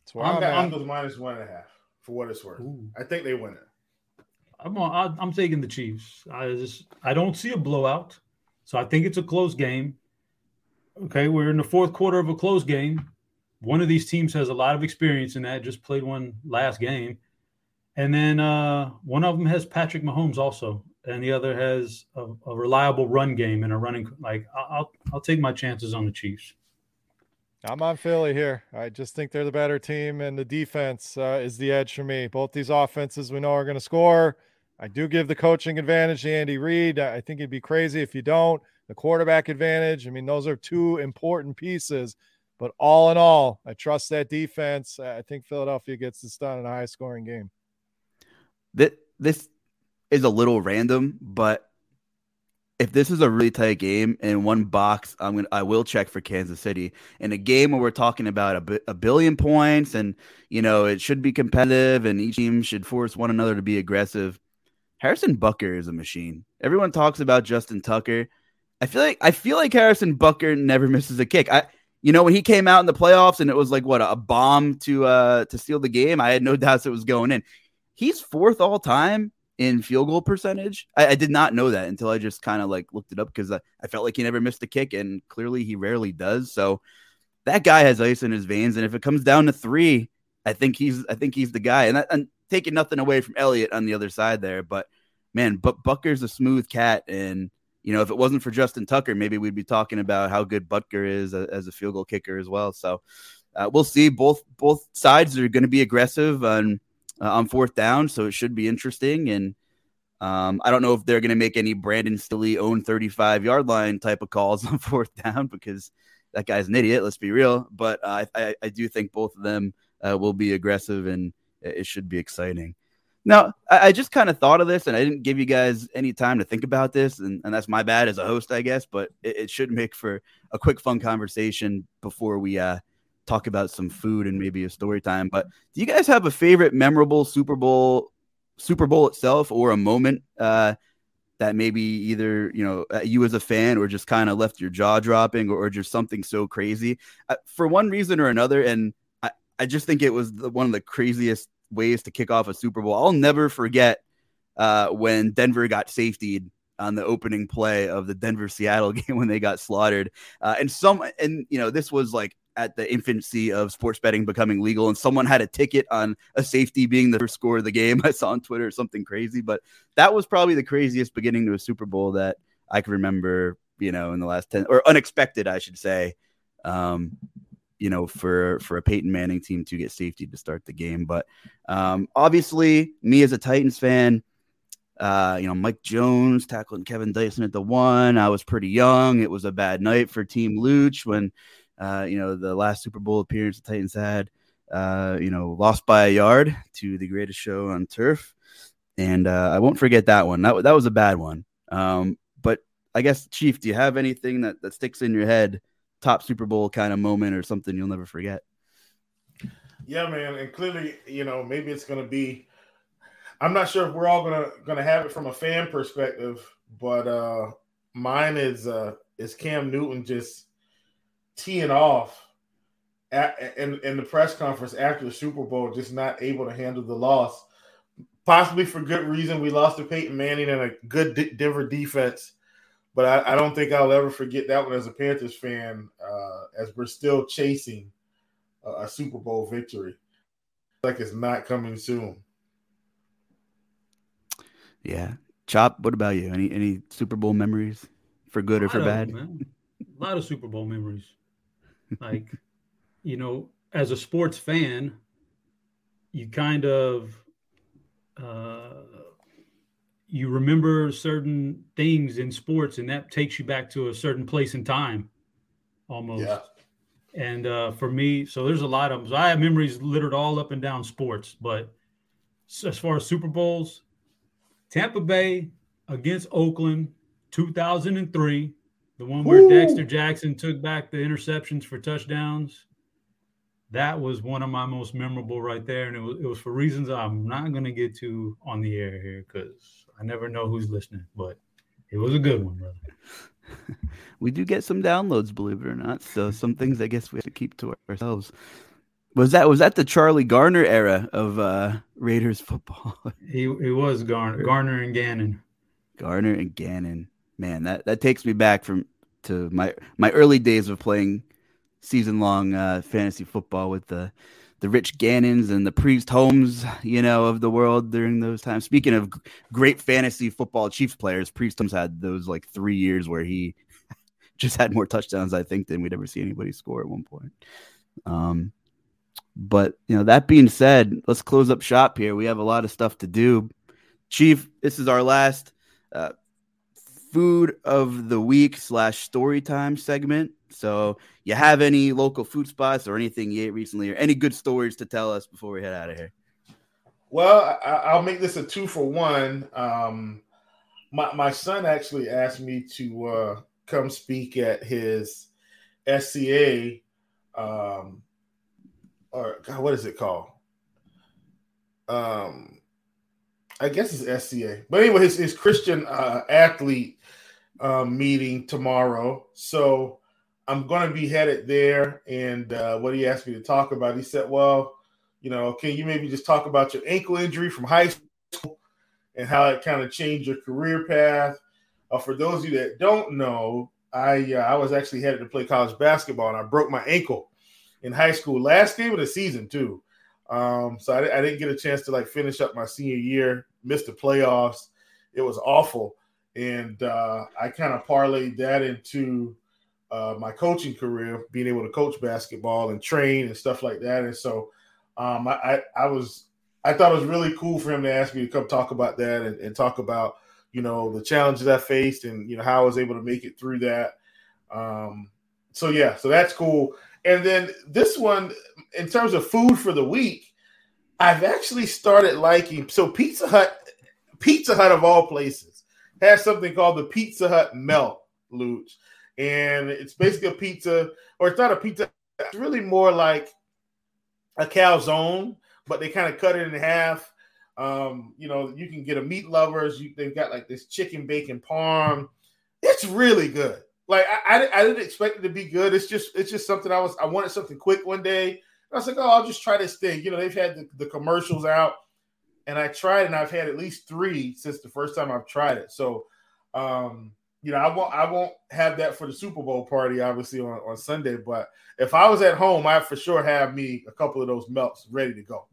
That's where I'm, I'm the at. minus one and a half for what it's worth. Ooh. I think they win it. I'm on, I- I'm taking the Chiefs. I just I don't see a blowout, so I think it's a close game. Okay, we're in the fourth quarter of a close game. One of these teams has a lot of experience in that. Just played one last game, and then uh, one of them has Patrick Mahomes also, and the other has a, a reliable run game and a running. Like I'll I'll take my chances on the Chiefs. I'm on Philly here. I just think they're the better team, and the defense uh, is the edge for me. Both these offenses we know are going to score. I do give the coaching advantage to Andy Reid. I think it'd be crazy if you don't. The quarterback advantage. I mean, those are two important pieces. But all in all, I trust that defense. I think Philadelphia gets this done in a high scoring game. That this is a little random, but if this is a really tight game in one box, I'm gonna I will check for Kansas City in a game where we're talking about a, a billion points and you know it should be competitive and each team should force one another to be aggressive. Harrison Butker is a machine. Everyone talks about Justin Tucker. I feel like I feel like Harrison Butker never [laughs] misses a kick. I you know when he came out in the playoffs and it was like what a bomb to uh to steal the game. I had no [laughs] doubts it was going in. He's fourth all time in field goal percentage. I, I did not know that until I just kind of like looked it up because I, I felt like he never missed a kick, and clearly he rarely does. So that guy has ice in his veins, and if it comes down to three, I think he's I think he's the guy. And, that, and taking nothing away from Elliott on the other side there, but man, but Butker's a smooth cat, and you know if it wasn't for Justin Tucker, maybe we'd be talking about how good Butker is as a field goal kicker as well. So uh, we'll see. Both both sides are going to be aggressive on uh, on fourth down, so it should be interesting. And um, I don't know if they're going to make any Brandon Staley own 35 yard line type of calls [laughs] on fourth down because that guy's an idiot. Let's be real. But uh, I, I do think both of them uh, will be aggressive and it should be exciting. Now, I, I just kind of thought of this and I didn't give you guys any time to think about this. And, and that's my bad as a host, I guess, but it, it should make for a quick, fun conversation before we uh, talk about some food and maybe a story time. But do you guys have a favorite memorable Super Bowl, Super Bowl itself, or a moment uh, that maybe either you know uh, you as a fan or just kind of left your jaw dropping, or, or just something so crazy uh, for one reason or another? And I, I just think it was the, one of the craziest ways to kick off a Super Bowl. I'll never forget uh, when Denver got safetied on the opening play of the Denver Seattle [laughs] game when they got slaughtered. Uh, and some, and you know, this was like at the infancy of sports betting becoming legal, and someone had a ticket on a safety being the first score of the game. [laughs] I saw on Twitter something crazy, but that was probably the craziest beginning to a Super Bowl that I can remember. You know, in the last ten or unexpected, I should say. Um, you know, for for a Peyton Manning team to get safety to start the game, but um, obviously, me as a Titans fan, uh, you know, Mike Jones tackling Kevin Dyson at the one. I was pretty young. It was a bad night for Team Luch when, uh, you know, the last Super Bowl appearance the Titans had, uh, you know, lost by a yard to the greatest show on turf. and uh, I won't forget that one. That that was a bad one. Um, but I guess Chief, do you have anything that that sticks in your head, top Super Bowl kind of moment or something you'll never forget? Yeah, man, and clearly, you know, maybe it's going to be. I'm not sure if we're all gonna gonna have it from a fan perspective, but uh mine is uh is Cam Newton just teeing off at, in in the press conference after the Super Bowl, just not able to handle the loss possibly for good reason. We lost to Peyton Manning and a good D- Denver defense, but I, I, don't think I'll ever forget that one as a Panthers fan, uh, as we're still chasing a, a Super Bowl victory. Like it's not coming soon. Yeah, Chop. What about you? Any any Super Bowl memories for good or for bad? a lot of Super Bowl memories. Like, you know, as a sports fan, you kind of uh, you remember certain things in sports, and that takes you back to a certain place in time, almost. Yeah. And uh, for me, so there's a lot of them. So I have memories littered all up and down sports, but as far as Super Bowls, Tampa Bay against Oakland, 2003, the one where Ooh. Dexter Jackson took back the interceptions for touchdowns that was one of my most memorable right there. And it was, it was for reasons I'm not going to get to on the air here because I never know who's listening, but it was a good one, brother. [laughs] we do get some downloads, believe it or not. So some things I guess we have to keep to ourselves. Was that was that the Charlie Garner era of uh, Raiders football? [laughs] he he was Garner, Garner and Gannon. Garner and Gannon. Man, that, that takes me back from to my my early days of playing season long uh, fantasy football with the the Rich Gannons and the Priest Holmes, you know, of the world during those times. Speaking of great fantasy football Chiefs players, Priest Holmes had those like three years where he [laughs] just had more touchdowns, I think, than we'd ever see anybody score at one point. Um, but you know, that being said, let's close up shop here. We have a lot of stuff to do. Chief, this is our last uh, food of the week slash story time segment. So, you have any local food spots or anything you ate recently, or any good stories to tell us before we head out of here? Well, I, will make this a two for one. Um, my my son actually asked me to uh, come speak at his SCA, um, or God, what is it called? Um, I guess it's SCA, but anyway, his, his Christian uh, athlete um, meeting tomorrow. So I'm going to be headed there. And uh, what he asked me to talk about, he said, Well, you know, can you maybe just talk about your ankle injury from high school and how it kind of changed your career path? Uh, for those of you that don't know, I uh, I was actually headed to play college basketball and I broke my ankle in high school, last game of the season too. Um, so I, I didn't get a chance to like finish up my senior year, missed the playoffs. It was awful, and uh, I kind of parlayed that into uh, my coaching career, being able to coach basketball and train and stuff like that. And so um, I, I, I, was, I thought it was really cool for him to ask me to come talk about that and, and, talk about, you know, the challenges I faced and, you know, how I was able to make it through that. Um, so, yeah, so that's cool. And then this one, in terms of food for the week, I've actually started liking, so Pizza Hut, Pizza Hut of all places, has something called the Pizza Hut Melt, Luch and it's basically a pizza, or it's not a pizza. It's really more like a calzone, but they kind of cut it in half. Um, you know, you can get a meat lovers. You, they've got like this chicken bacon parm. It's really good. Like I, I, I, didn't expect it to be good. It's just it's just something I was I wanted something quick one day. I was like, oh, I'll just try this thing. You know, they've had the, the commercials out, and I tried, and I've had at least three since the first time I've tried it. So, um, you know, I won't I won't have that for the Super Bowl party, obviously on, on Sunday. But if I was at home, I for sure have me a couple of those melts ready to go.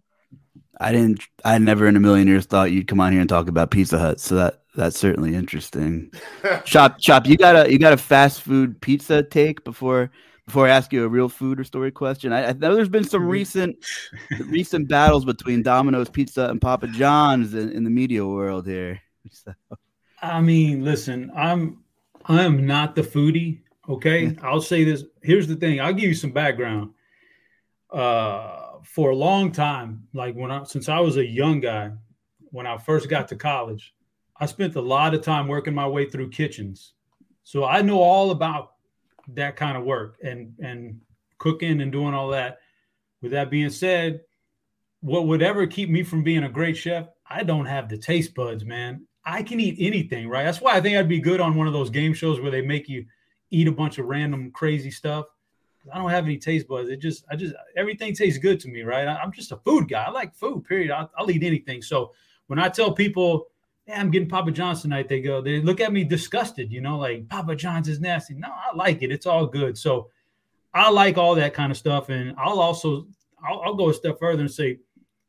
I didn't. I never in a million years thought you'd come on here and talk about Pizza Hut. So that that's certainly interesting. [laughs] Chop, chop. You got a you got a fast food pizza take before before I ask you a real food or story question. I, I know there's been some recent [laughs] recent battles between Domino's Pizza and Papa John's in, in the media world here. So. I mean, listen, I'm I am not the foodie. Okay. I'll say this. Here's the thing. I'll give you some background. Uh, for a long time, like when I since I was a young guy, when I first got to college, I spent a lot of time working my way through kitchens. So I know all about that kind of work and and cooking and doing all that. With that being said, what would ever keep me from being a great chef? I don't have the taste buds, man. I can eat anything, right? That's why I think I'd be good on one of those game shows where they make you eat a bunch of random crazy stuff. I don't have any taste buds. It just, I just, everything tastes good to me, right? I, am just a food guy. I like food, period. I'll, I'll, eat anything. So when I tell people, I'm getting Papa John's tonight, they go, they look at me disgusted, you know, like Papa John's is nasty. No, I like it. It's all good. So I like all that kind of stuff. And I'll also, I'll, I'll go a step further and say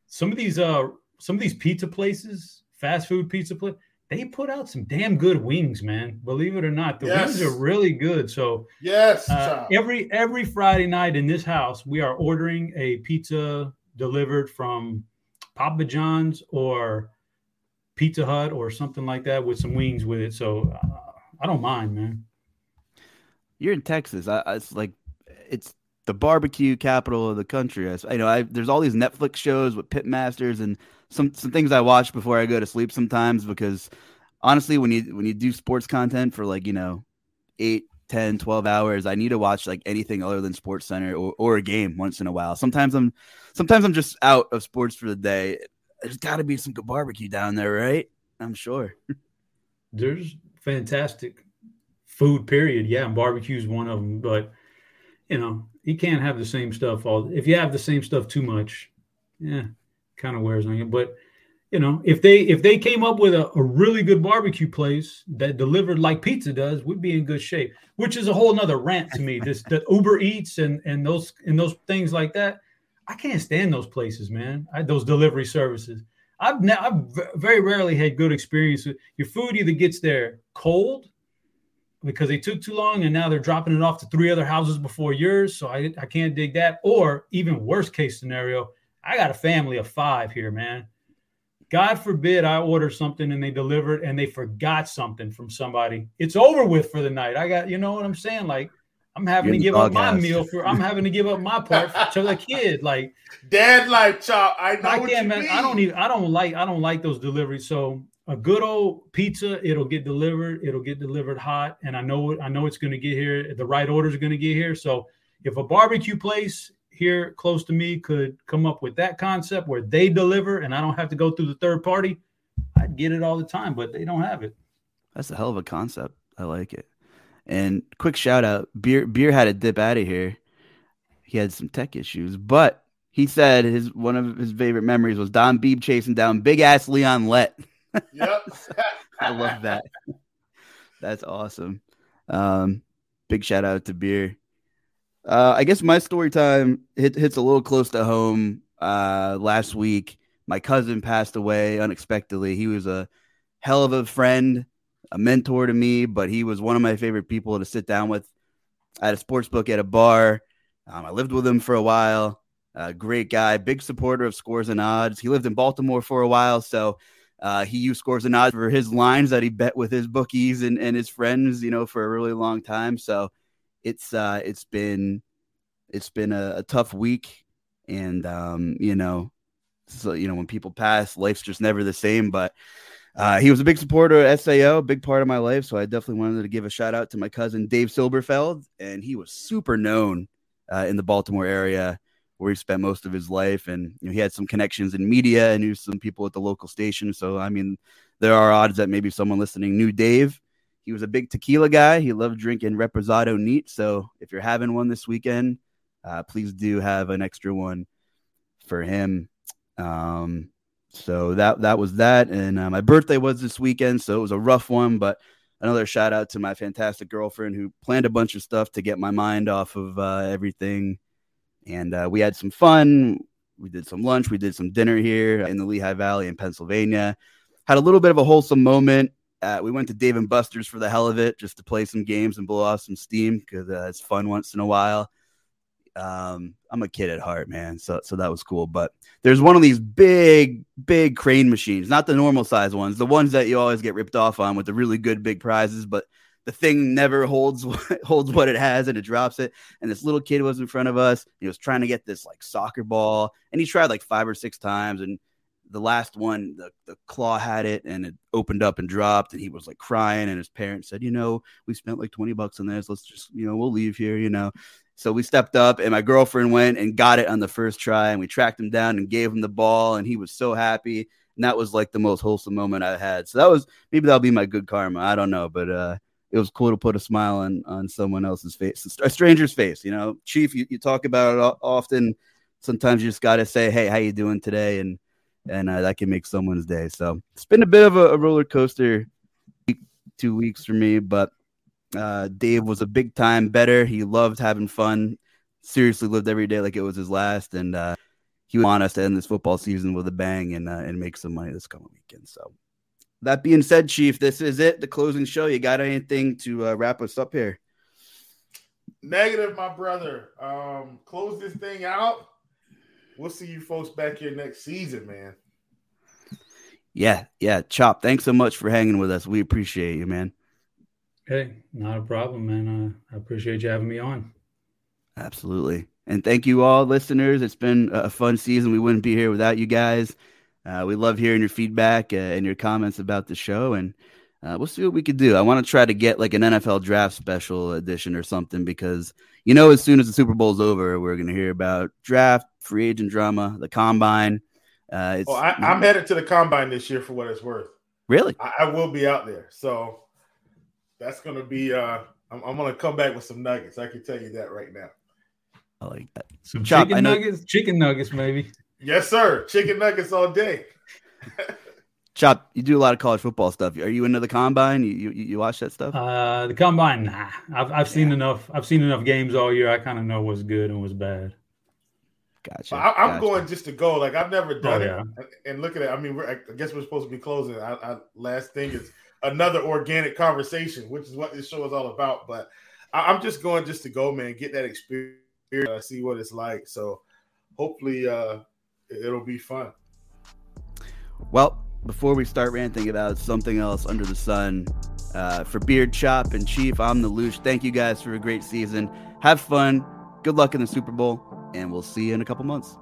some of these, uh, some of these pizza places, fast food pizza place, they put out some damn good wings, man. Believe it or not, the yes. wings are really good. So yes, uh, every every Friday night in this house, we are ordering a pizza delivered from Papa John's or Pizza Hut or something like that with some wings with it. So uh, I don't mind, man. You're in Texas. I, it's like it's the barbecue capital of the country. I, I know I, there's all these Netflix shows with pit masters and some some things I watch before I go to sleep sometimes because honestly when you when you do sports content for like, you know, 8 10 12 hours i need to watch like anything other than sports center or, or a game once in a while sometimes i'm sometimes i'm just out of sports for the day there's got to be some good barbecue down there right i'm sure there's fantastic food period yeah and barbecue is one of them but you know you can't have the same stuff all if you have the same stuff too much yeah kind of wears on you. But you know, if they if they came up with a, a, really good barbecue place that delivered like pizza does, we'd be in good shape. Which is a whole nother rant to me. This the Uber Eats and and those and those things like that. I can't stand those places, man. I, those delivery services. I've ne- I've very rarely had good experience. Your food either gets there cold because they took too long and now they're dropping it off to three other houses before yours. So I, I can't dig that. Or even worst case scenario, I got a family of five here, man. God forbid I order something and they deliver it and they forgot something from somebody. It's over with for the night. I got, you know what I'm saying? Like, I'm having You're to give up my meal for. I'm having to give up my part to the kid. Like, dad, like chop. I know. I can't, man. Mean. I don't even. I don't like. I don't like those deliveries. So a good old pizza, it'll get delivered. It'll get delivered hot, and I know. I know it's going to get here. The right order is going to get here. So if a barbecue place here close to me could come up with that concept where they deliver and I don't have to go through the third party, I'd get it all the time, but they don't have it. That's a hell of a concept. I like it. And quick shout out, Beard Beard had to dip out of here. He had some tech issues, but he said his one of his favorite memories was Don Beebe chasing down big ass Leon Lett. [laughs] Yep. I love that. That's awesome. Um, big shout out to Beard. Uh, I guess my story time hit, hits a little close to home. Uh, last week, my cousin passed away unexpectedly. He was a hell of a friend, a mentor to me, but he was one of my favorite people to sit down with at a sports book at a bar. Um, I lived with him for a while. Uh, great guy, big supporter of scores and odds. He lived in Baltimore for a while, so uh, he used scores and odds for his lines that he bet with his bookies and, and his friends, you know, for a really long time. So it's uh, it's been it's been a, a tough week, and um, you know, so you know when people pass, life's just never the same. But uh, he was a big supporter of SAO, big part of my life. So I definitely wanted to give a shout out to my cousin Dave Silberfeld, and he was super known uh, in the Baltimore area where he spent most of his life, and you know, he had some connections in media and knew some people at the local station. So I mean, there are odds that maybe someone listening knew Dave. He was a big tequila guy. He loved drinking Reposado neat. So if you're having one this weekend, uh, please do have an extra one for him. Um, so that that was that, and uh, my birthday was this weekend, so it was a rough one. But another shout out to my fantastic girlfriend who planned a bunch of stuff to get my mind off of uh, everything, and uh, we had some fun. We did some lunch, we did some dinner here in the Lehigh Valley in Pennsylvania. Had a little bit of a wholesome moment uh, we went to Dave and Buster's for the hell of it, just to play some games and blow off some steam because uh, it's fun once in a while. Um, I'm a kid at heart, man, so so that was cool. But there's one of these big, big crane machines, not the normal size ones, the ones that you always get ripped off on with the really good big prizes, but the thing never holds [laughs] holds what it has and it drops it. And this little kid was in front of us. He was trying to get this like soccer ball, and he tried like five or six times, and the last one, the, the claw had it and it opened up and dropped, and he was like crying. And his parents said, You know, we spent like 20 bucks on this. Let's just, you know, we'll leave here, you know. So we stepped up, and my girlfriend went and got it on the first try, and we tracked him down and gave him the ball, and he was so happy. And that was like the most wholesome moment I had. So that was maybe that'll be my good karma. I don't know, but uh, it was cool to put a smile on on someone else's face, a stranger's face. You know, Chief, you, you talk about it often. Sometimes you just got to say, "Hey, how you doing today?" and and uh, that can make someone's day. So it's been a bit of a, a roller coaster two weeks for me, but uh, Dave was a big time better. He loved having fun. Seriously, lived every day like it was his last, and uh, he want us to end this football season with a bang and uh, and make some money this coming weekend. So that being said, Chief, this is it. The closing show. You got anything to uh, wrap us up here? Negative, my brother. Um, close this thing out we'll see you folks back here next season, man. Yeah, yeah. Chop, thanks so much for hanging with us. We appreciate you, man. Hey, not a problem, man. Uh, I appreciate you having me on. Absolutely. And thank you all, listeners. It's been a fun season. We wouldn't be here without you guys. Uh, we love hearing your feedback uh, and your comments about the show. And uh, we'll see what we could do. I want to try to get like an NFL draft special edition or something because you know, as soon as the Super Bowl's over, we're going to hear about draft, free agent drama, the combine. Uh, oh, I, am headed to the combine this year for what it's worth. Really? I, I will be out there, so that's going to be. Uh, I'm, I'm going to come back with some nuggets. I can tell you that right now. I like that. Some Chop, chicken nuggets, chicken nuggets, maybe. Yes, sir. Chicken nuggets all day. [laughs] Chop, you do a lot of college football stuff. Are you into the combine? You you, you watch that stuff? Uh, the combine, nah. I've I've seen enough. I've seen enough games all year. I kind of know what's good and what's bad. Gotcha. I, am gotcha. going just to go. Like I've never done oh, yeah. it. And look at it. I mean, I guess we're supposed to be closing. I, I, last thing is another organic conversation, which is what this show is all about. But I, am just going just to go, man. Get that experience. Uh, see what it's like. So hopefully, uh, it'll be fun. Well, before we start ranting about something else under the sun, uh, for Beard Chop and Chief, I'm the Loosh. Thank you guys for a great season. Have fun. Good luck in the Super Bowl, and we'll see you in a couple months.